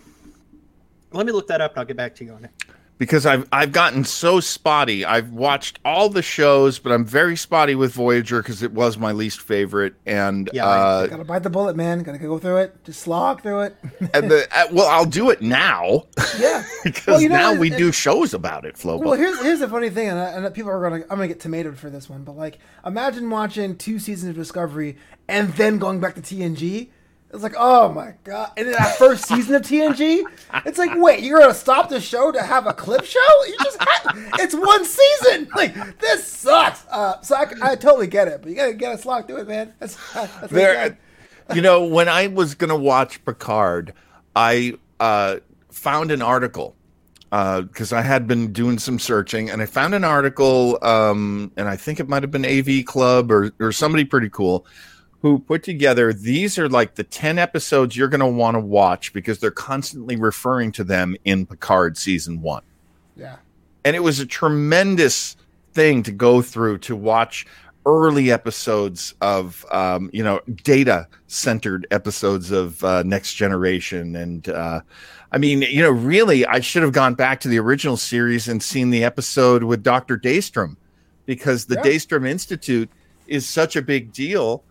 let me look that up and I'll get back to you on it. because I've I've gotten so spotty. I've watched all the shows, but I'm very spotty with Voyager because it was my least favorite. And Yeah, uh, Gotta bite the bullet, man. Gotta go through it. Just slog through it. and the uh, well, I'll do it now yeah. because Well, you know, now it- we it- do shows about it, Flo. Well, here's here's the funny thing, and, I, and people are gonna I'm gonna get tomatoed for this one, but like imagine watching two seasons of Discovery and then going back to TNG. It's like, oh my god! And then that first season of TNG, it's like, wait, you're gonna stop the show to have a clip show? You just had, it's one season. Like this sucks. Uh, so I, I totally get it, but you gotta get a slog through it, man. That's, that's you there, you know, when I was gonna watch Picard, I uh, found an article because I had been doing some searching, and I found an article, um, and I think it might have been AV Club or or somebody pretty cool, who put together these are like the ten episodes you're going to want to watch because they're constantly referring to them in Picard season one, yeah. and it was a tremendous thing to go through to watch early episodes of um, you know data centered episodes of uh, next generation and uh, i mean you know really i should have gone back to the original series and seen the episode with dr daystrom because the Yeah. daystrom institute is such a big deal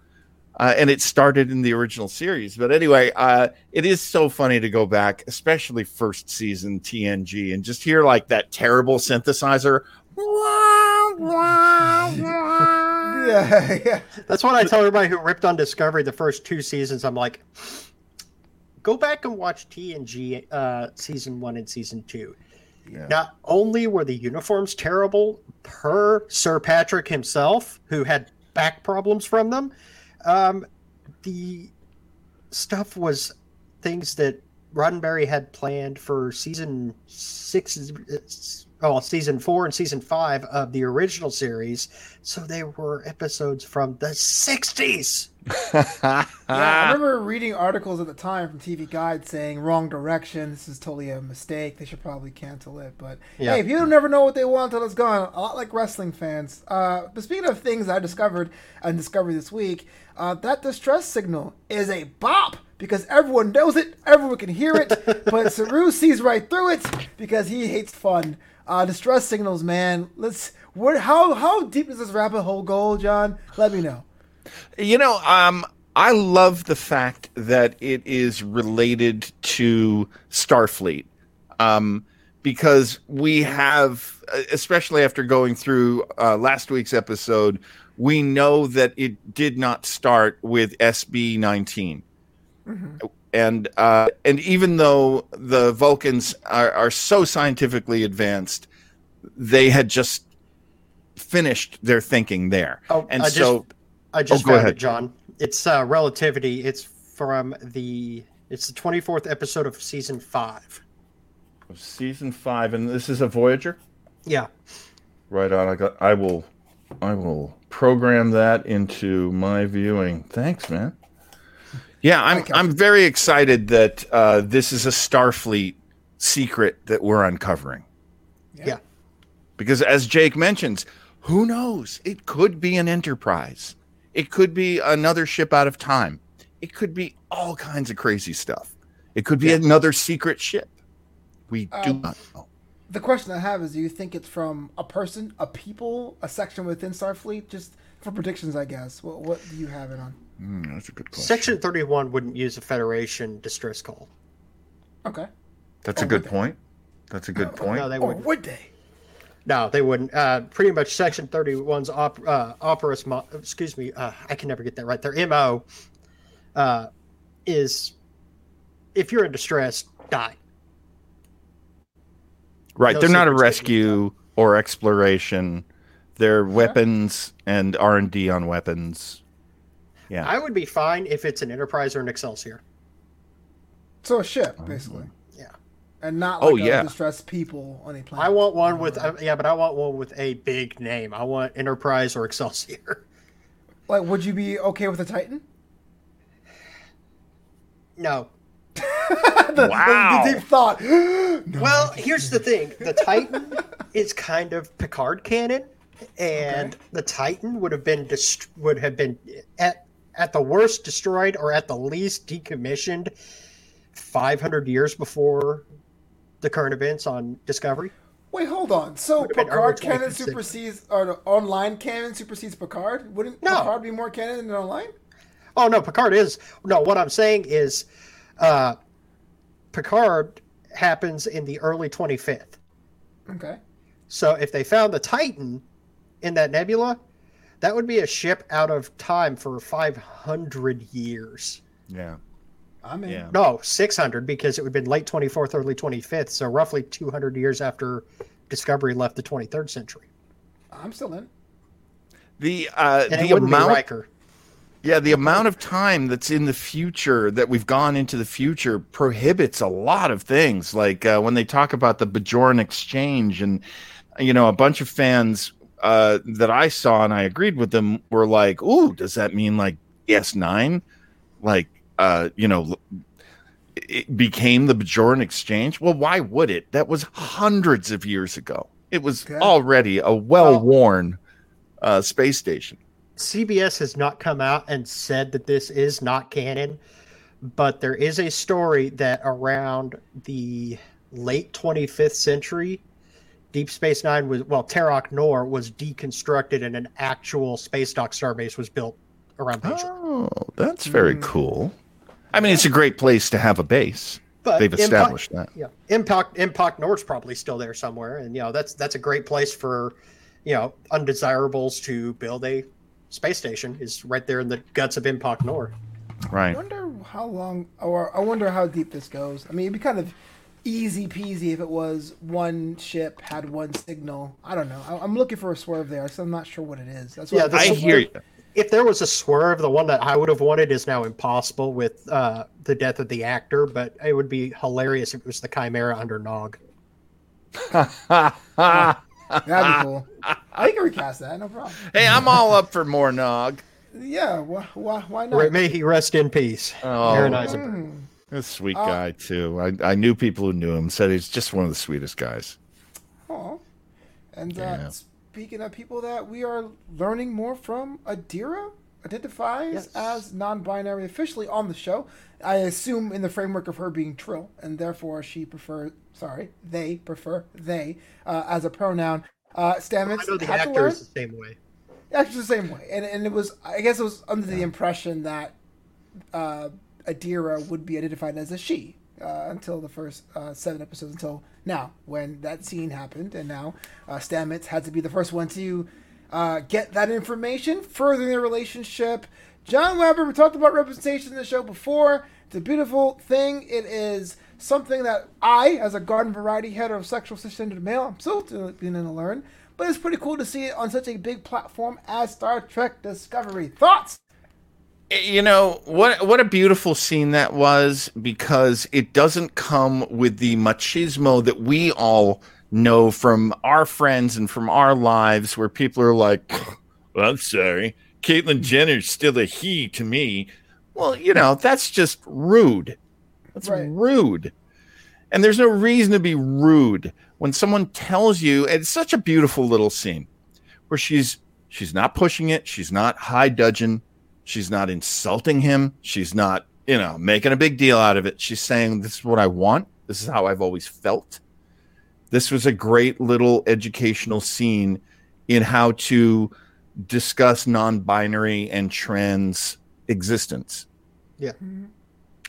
uh, and it started in the original series but anyway uh, it is so funny to go back especially first season tng and just hear like that terrible synthesizer Yeah, yeah. That's what I tell everybody who ripped on Discovery the first two seasons. I'm like, go back and watch TNG uh, season one and season two. Yeah. Not only were the uniforms terrible, per Sir Patrick himself, who had back problems from them, um, the stuff was things that Roddenberry had planned for season six, oh, season four and season five of the original series. So they were episodes from the 60s. Yeah, I remember reading articles at the time from TV Guide saying wrong direction. This is totally a mistake. They should probably cancel it. But Yeah. hey, people never know what they want until it's gone. A lot like wrestling fans. Uh, but speaking of things I discovered and discovered this week, uh, that distress signal is a bop because everyone knows it, everyone can hear it, but Saru sees right through it because he hates fun. Uh, distress signals, man. Let's. What? How how deep does this rabbit hole go, John? Let me know. You know, um, I love the fact that it is related to Starfleet, um, because we have, especially after going through uh, last week's episode, we know that it did not start with SB 19 and uh, and even though the Vulcans are, are so scientifically advanced, they had just finished their thinking there, Oh, and I just- so I just Oh, go ahead. it, John. It's uh, relativity. It's from the. It's the twenty fourth episode of season five. season five, and this is a Voyager. Yeah. Right on. I got. I will. I will program that into my viewing. Thanks, man. Yeah, I'm. Okay. I'm very excited that uh, this is a Starfleet secret that we're uncovering. Yeah. Because as Jake mentions, who knows? It could be an Enterprise. It could be another ship out of time. It could be all kinds of crazy stuff. It could be Yeah. another secret ship. We do Um, not know. The question I have is: Do you think it's from a person, a people, a section within Starfleet? Just for predictions, I guess. What, what do you have it on? Hmm, that's a good question. Section thirty one wouldn't use a Federation distress call. Okay. That's Or a good they? point. That's a good point. No, they wouldn't. would they? No, they wouldn't. Uh, pretty much, Section 31's op- uh, operas, mo- excuse me, uh, I can never get that right. Their MO uh, is if you're in distress, die. Right. No They're not a rescue or exploration. They're weapons and R and D on weapons. Yeah. I would be fine if it's an Enterprise or an Excelsior. So a ship, basically. Yeah. And not Oh, like yeah. distressed people on a planet. I want one with uh, yeah, but I want one with a big name. I want Enterprise or Excelsior. Like, would you be okay with a Titan? No. the, the- Wow. the deep thought. No. Well, here's the thing: the Titan is kind of Picard canon, and Okay. the Titan would have been dest- would have been at at the worst destroyed or at the least decommissioned 500 years before the current events on Discovery. Wait, hold on. So Picard canon supersedes, or online canon supersedes Picard? Wouldn't No. Picard be more canon than online? Oh no, Picard is no. What I'm saying is, uh, Picard happens in the early 25th. Okay. So if they found the Titan in that nebula, that would be a ship out of time for 500 years. yeah. I'm in. Yeah. No, 600 because it would have been late 24th, early 25th. So roughly 200 years after Discovery left the 23rd century. I'm still in. The uh And the wouldn't be amount Riker. Yeah, the amount of time that's in the future that we've gone into the future prohibits a lot of things. Like uh, when they talk about the Bajoran exchange, and you know, a bunch of fans uh, that I saw and I agreed with them were like, "Ooh, does that mean like S nine, like uh, you know?" It became the Bajoran exchange. Well, why would it? That was hundreds of years ago. It was Okay. already a well-worn uh, space station. CBS has not come out and said that this is not canon, but there is a story that around the late 25th century, Deep Space Nine was well, Terok Nor was deconstructed and an actual space dock starbase was built around Bajor. Oh, that's very Hmm. cool. I mean, it's a great place to have a base. But They've Impact- established that. Yeah, Impact Empok Nor's probably still there somewhere, and you know that's that's a great place for you know undesirables to build a space station. Is right there in the guts of Empok Nor. Right. I wonder how long, or I wonder how deep this goes. I mean, it'd be kind of easy peasy if it was one ship had one signal. I don't know. I, I'm looking for a swerve there, so I'm not sure what it is. That's what Yeah, I'm- this I is hear you. If there was a swerve, the one that I would have wanted is now impossible with uh, the death of the actor, but it would be hilarious if it was the Chimera under Nog. That'd be cool. I can recast that, no problem. hey, I'm all up for more Nog. Yeah, why, why, why not? May he rest in peace. Oh. Aron Eisenberg. Mm. This sweet Uh, guy too. I, I knew people who knew him. Said he's just one of the sweetest guys. Aw. And uh, Yeah. speaking of people that we are learning more from, Adira identifies Yes. as non-binary officially on the show. I assume in the framework of her being Trill, and therefore she prefers. Sorry, they prefer they uh, as a pronoun. Uh, Stamets I know the actor is the same way. Actually, the same way, and and it was. I guess it was under the impression that uh, Adira would be identified as a she uh, until the first uh, seven episodes, until now, when that scene happened, and now uh, Stamets had to be the first one to uh, get that information, furthering their relationship. John Weber, we talked about representation in the show before. It's a beautiful thing. It is something that I, as a garden variety heterosexual cisgendered male, I'm still beginning to learn. But it's pretty cool to see it on such a big platform as Star Trek Discovery. Thoughts? You know what? What a beautiful scene that was because it doesn't come with the machismo that we all know from our friends and from our lives, where people are like, well, "I'm sorry, Caitlyn Jenner's still a he to me." Well, you know that's just rude. That's Right. rude, and there's no reason to be rude when someone tells you. It's such a beautiful little scene where she's she's not pushing it, she's not high dudgeon. She's not insulting him. She's not, you know, making a big deal out of it. She's saying, This is what I want. This is how I've always felt. This was a great little educational scene in how to discuss non binary and trans existence. Yeah.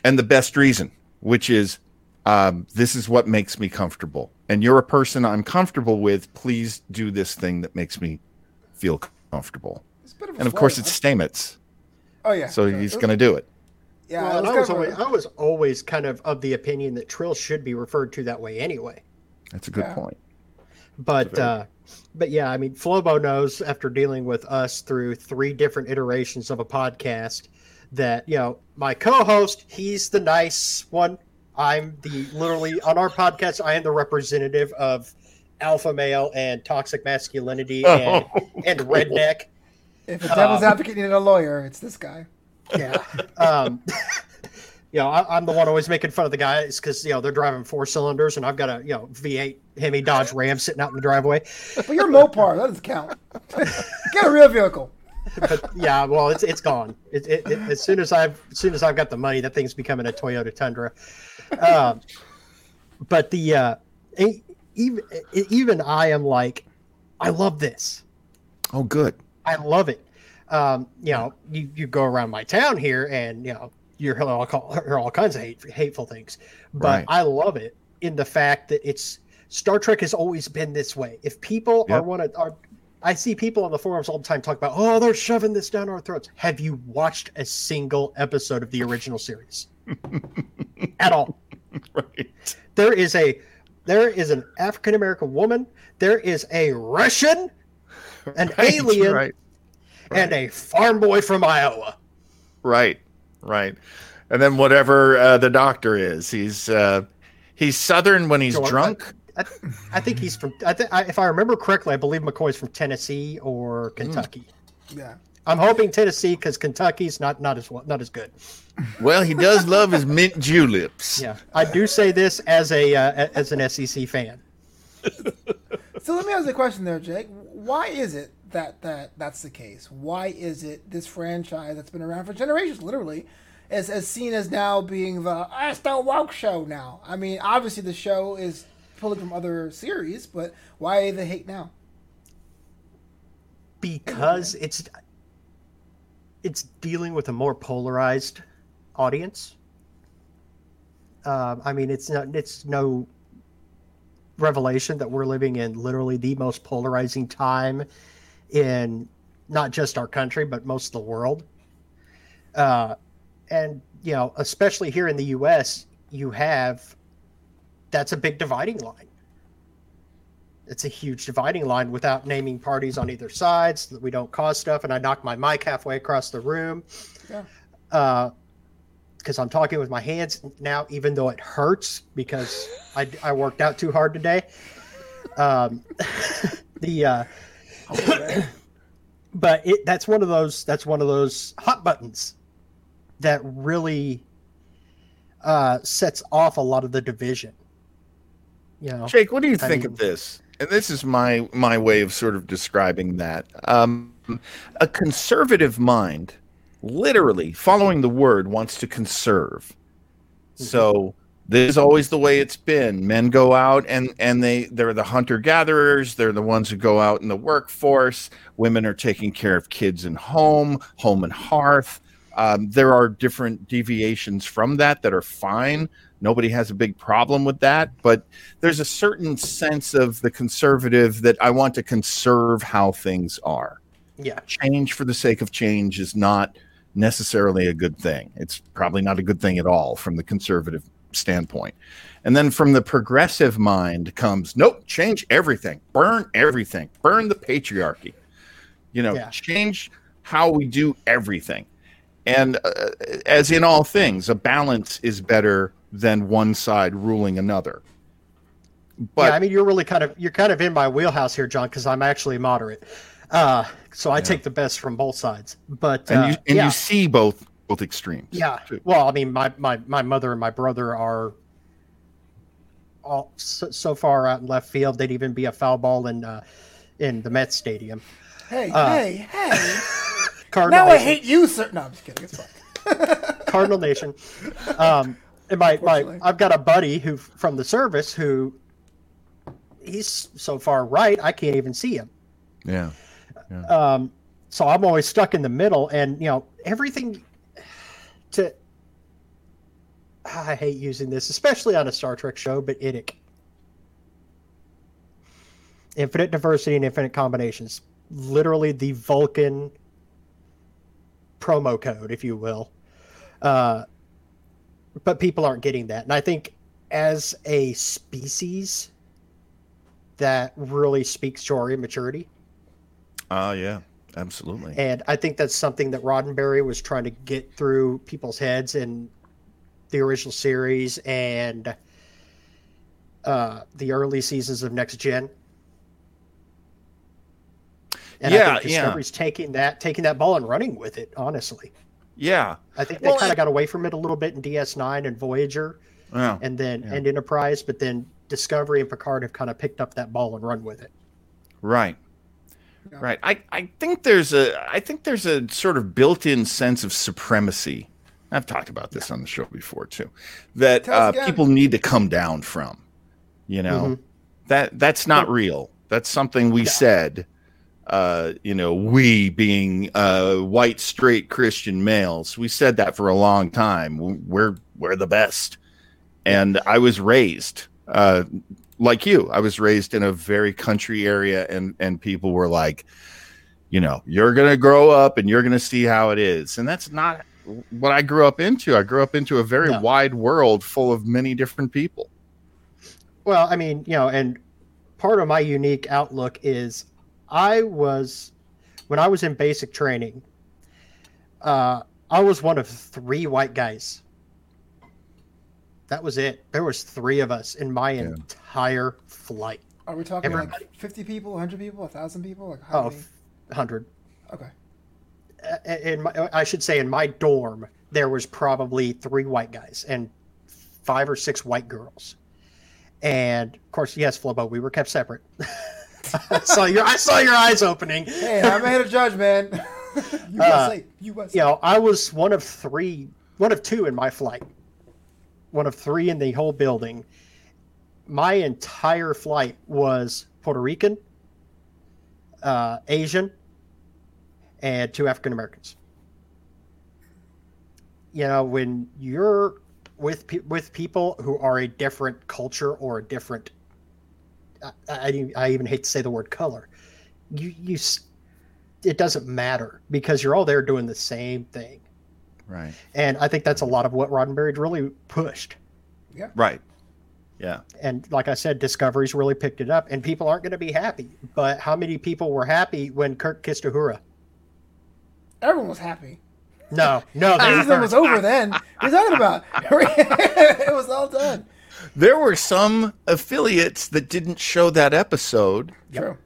And the best reason, which is um, this is what makes me comfortable. And you're a person I'm comfortable with. Please do this thing that makes me feel comfortable. It's a bit of a And of course, it's huh? Stamets. Oh yeah. So sure. he's going to do it. Yeah, well, it was I was always a- I was always kind of of the opinion that Trill should be referred to that way anyway. That's a good Yeah. point. But very- uh, but yeah, I mean, Flobo knows after dealing with us through three different iterations of a podcast that you know my co-host, he's the nice one. I'm the literally on our podcast. I am the representative of alpha male and toxic masculinity and, and redneck. If a devil's um, advocate needed a lawyer, it's this guy. Yeah. Um, you know, I, I'm the one always making fun of the guys because you know they're driving four cylinders and I've got a you know V8 Hemi Dodge Ram sitting out in the driveway. But you're Mopar. That doesn't count. Get a real vehicle. but yeah, well, it's it's gone. It, it, it, as soon as I've as soon as I've got the money, that thing's becoming a Toyota Tundra. Um, but the uh, e- even even I am like, I love this. Oh, good. I love it. Um, you know, you, you go around my town here, and you know, you hear all hear all kinds of hate, hateful things. But Right. I love it in the fact that it's Star Trek has always been this way. If people are Yep. want to are I see people on the forums all the time talk about, oh, they're shoving this down our throats. Have you watched a single episode of the original series? At all. Right. There is a there is an African American woman, there is a Russian, an Right, alien, Right. And a farm boy from Iowa. Right. Right. And then whatever uh, the doctor is, he's uh, he's southern when he's Sure, drunk. I, I think he's from. I think if I remember correctly, I believe McCoy's from Tennessee or Kentucky. Yeah. I'm hoping Tennessee because Kentucky's not not as well, not as good. Well, he does love his mint juleps. Yeah, I do say this as a uh, as an SEC fan. So let me ask a question there, Jake. Why is it that, that that's the case? Why is it this franchise that's been around for generations, literally, is, is seen as now being the still woke show now? I mean, obviously the show is pulling from other series, but why the hate now? because it's it's dealing with a more polarized audience. Um, I mean, it's not it's no revelation that we're living in literally the most polarizing time in not just our country but most of the world. Uh, and you know, especially here in the U.S., you have that's a big dividing line it's a huge dividing line without naming parties on either side so that we don't cause stuff. And I knocked my mic halfway across the room. Yeah. Uh, because I'm talking with my hands now, even though it hurts because I, I worked out too hard today. Um, the uh, but it that's one of those that's one of those hot buttons that really uh, sets off a lot of the division. You know, Jake, what do you I think mean- of this? And this is my my way of sort of describing that. Um, a conservative mind, literally following the word, wants to conserve. So this is always the way it's been. Men go out and and they they're the hunter gatherers. They're the ones who go out in the workforce. Women are taking care of kids and home, home and hearth. Um, there are different deviations from that that are fine. Nobody has a big problem with that, but there's a certain sense of the conservative that I want to conserve how things are. yeah, Change for the sake of change is not necessarily a good thing. It's probably not a good thing at all from the conservative standpoint. And then from the progressive mind comes, nope, change everything, burn everything, burn the patriarchy. You know, Yeah. change how we do everything. And uh, as in all things, a balance is better than one side ruling another. But yeah, I mean, you're really kind of you're kind of in my wheelhouse here, John, because I'm actually moderate. Uh, so I take the best from both sides. But and uh, you and yeah, you see both both extremes. yeah. too. Well, I mean, my my my mother and my brother are all so, so far out in left field. They'd even be a foul ball in uh, in the Mets stadium. Hey, Uh, hey, hey! Cardinal now I hate you, sir. No, I'm just kidding. It's fine. Cardinal Nation. Um, and my, my I've got a buddy who from the service who he's so far right I can't even see him. Yeah. Um, so I'm always stuck in the middle, and you know everything. To I hate using this, especially on a Star Trek show, but IDIC. Infinite diversity and infinite combinations. Literally the Vulcan promo code, if you will. Uh, but people aren't getting that, and I think as a species, that really speaks to our immaturity. Oh yeah, absolutely. And I think that's something that Roddenberry was trying to get through people's heads in the original series and uh, the early seasons of Next Gen. And Yeah, I think yeah. Discovery's taking that taking that ball and running with it, honestly. Yeah. I think they Well, kind of got away from it a little bit in DS9 and Voyager Yeah. and then Yeah. and Enterprise, but then Discovery and Picard have kind of picked up that ball and run with it. Right. Yeah. Right. I, I think there's a I think there's a sort of built-in sense of supremacy. I've talked about this on the show before too. That uh, people need to come down from. You know, Mhm. that that's not real. That's something we said. Uh, you know, we being uh, white straight Christian males, we said that for a long time. We're we're the best, and I was raised uh, like you. I was raised in a very country area, and and people were like, you know, you're gonna grow up and you're gonna see how it is, and that's not what I grew up into. I grew up into a very No. wide world full of many different people. Well, I mean, you know, and part of my unique outlook is I was when I was in basic training, uh, I was one of three white guys. That was it. There was three of us in my Yeah. entire flight. Are we talking Everybody- like 50 people, 100 people, 1,000 people? Like how Oh, many? hundred. Okay. In my, I should say, in my dorm, there was probably three white guys and five or six white girls. And of course, yes, Flobo, we were kept separate. I saw your I saw your eyes opening. Hey, I made a judgment. judge, man. USA, USA. you uh, know, I was one of three, one of two in my flight, one of three in the whole building. My entire flight was Puerto Rican, uh, Asian, and two African Americans. You know, when you're with pe- with people who are a different culture or a different, I, I, I even hate to say the word color, you you it doesn't matter because you're all there doing the same thing. Right. And I think that's a lot of what Roddenberry really pushed. Yeah. Right. Yeah. And like I said, Discovery's really picked it up, and people aren't going to be happy. But how many people were happy when Kirk kissed Uhura? Everyone was happy. No, no, they The season was over then. What are you talking about? it was all done. There were some affiliates that didn't show that episode, True.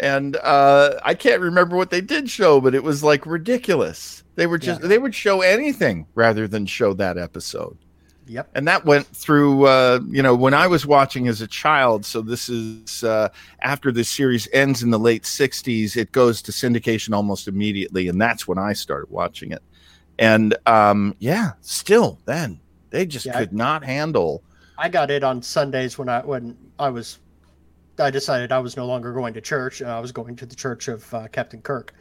And uh, I can't remember what they did show, but it was like ridiculous. They were just Yeah. they would show anything rather than show that episode. Yep. and that went through uh, you know when i was watching as a child so this is uh, after the series ends in the late 60s it goes to syndication almost immediately and that's when i started watching it and um, yeah still then they just Yeah, I- could not handle I got it on Sundays when I when I was I decided I was no longer going to church. I was going to the church of uh, Captain Kirk.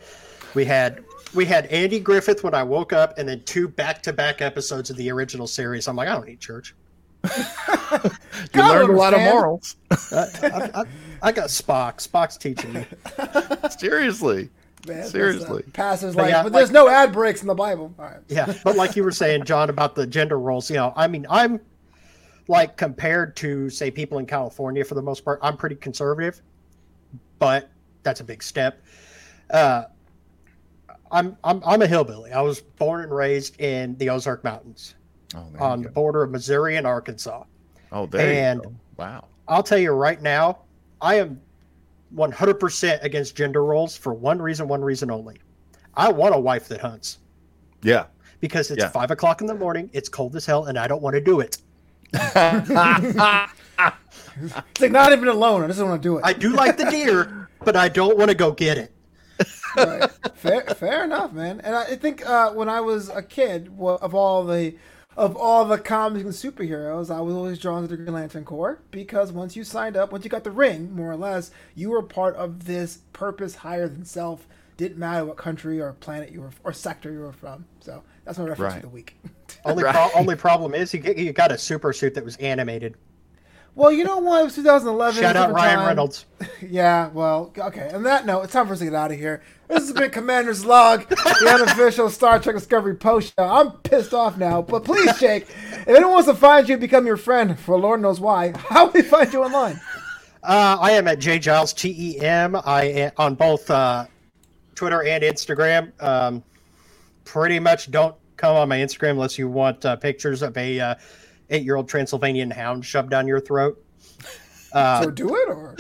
We had we had Andy Griffith when I woke up, and then two back to back episodes of the original series. I'm like, I don't need church. you God, learned a lot of morals I, I, I, I got Spock. Spock's teaching me. seriously Man, that's, uh, Seriously. Pastors But like, yeah, but there's no ad breaks in the Bible. All right. Yeah, but like you were saying, John, about the gender roles, you know, I mean, I'm like compared to say people in California for the most part, I'm pretty conservative, but that's a big step. Uh, I'm I'm I'm a hillbilly. I was born and raised in the Ozark Mountains oh, on the border of Missouri and Arkansas. oh there and- you go wow I'll tell you right now, I am 100% against gender roles for one reason, one reason only. I want a wife that hunts. yeah because it's Yeah. five o'clock in the morning. It's cold as hell, and I don't want to do it. It's like not even alone. I just don't want to do it. I do like the deer, but I don't want to go get it. Right. fair, fair enough, man. And I think uh, when I was a kid, well, of all the of all the comics and superheroes, I was always drawn to the Green Lantern Corps because once you signed up, once you got the ring, more or less, you were part of this purpose higher than self. Didn't matter what country or planet you were or sector you were from. So that's my reference Right. of the week. Only Right. pro- only problem is you get, you got a super suit that was animated. Well, you know what? It was 2011. Shout out Ryan time. Reynolds. Yeah, well, okay. On that note, it's time for us to get out of here. This has been Commander's Log, the unofficial Star Trek Discovery post show. I'm pissed off now, but please, Jake, if anyone wants to find you and become your friend, for Lord knows why, how do they find you online? Uh, I am at J Giles T E M. I am on both uh, Twitter and Instagram. Um, pretty much don't come on my Instagram unless you want uh, pictures of a uh, eight-year-old Transylvanian hound shoved down your throat. Uh, so do it, or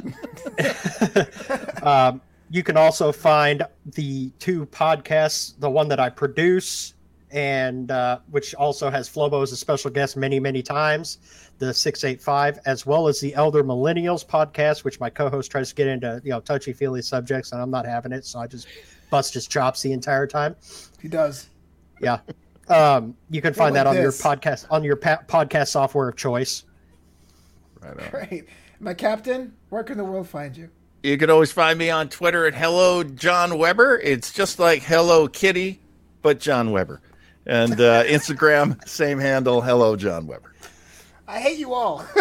Um, you can also find the two podcasts, the one that I produce, and uh, which also has Flobo as a special guest many, many times, the 685, as well as the Elder Millennials podcast, which my co host tries to get into, you know, touchy feely subjects, and I'm not having it. So I just bust his chops the entire time. he does. Yeah. Um, you can find like that on your podcast, on your pa- podcast software of choice. Right on. Great. My captain, where can the world find you? You can always find me on Twitter at Hello John Weber. It's just like Hello Kitty, but John Weber. And uh, Instagram, same handle, Hello John Weber. I hate you all.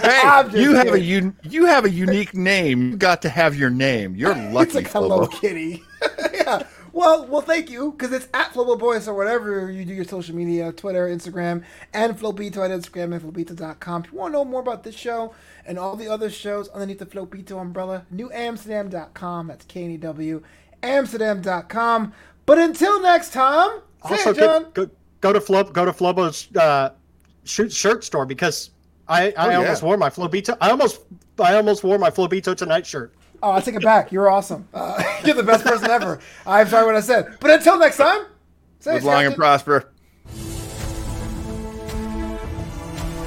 Hey, you have a kidding. un- you have a unique name. You got to have your name. You're it's lucky. like Hello Flobo. Kitty. yeah. Well, well, thank you, because it's at Flobo Boys or whatever you do your social media, Twitter, Instagram, and Flobito at Instagram and Flobito.com. If you want to know more about this show and all the other shows underneath the Flobito umbrella, knewamsterdam.com. That's K-N-E-W, Amsterdam.com. But until next time, say also it, John. go, go, go to Flo, go to Flobo's uh, shoot shirt store because I, I Oh, yeah. almost wore my Flobito. I almost I almost wore my Flobito tonight shirt. Oh, I take it back. You're awesome. Uh, you're the best person ever. I'm sorry what I said. But until next time, say Live long and prosper.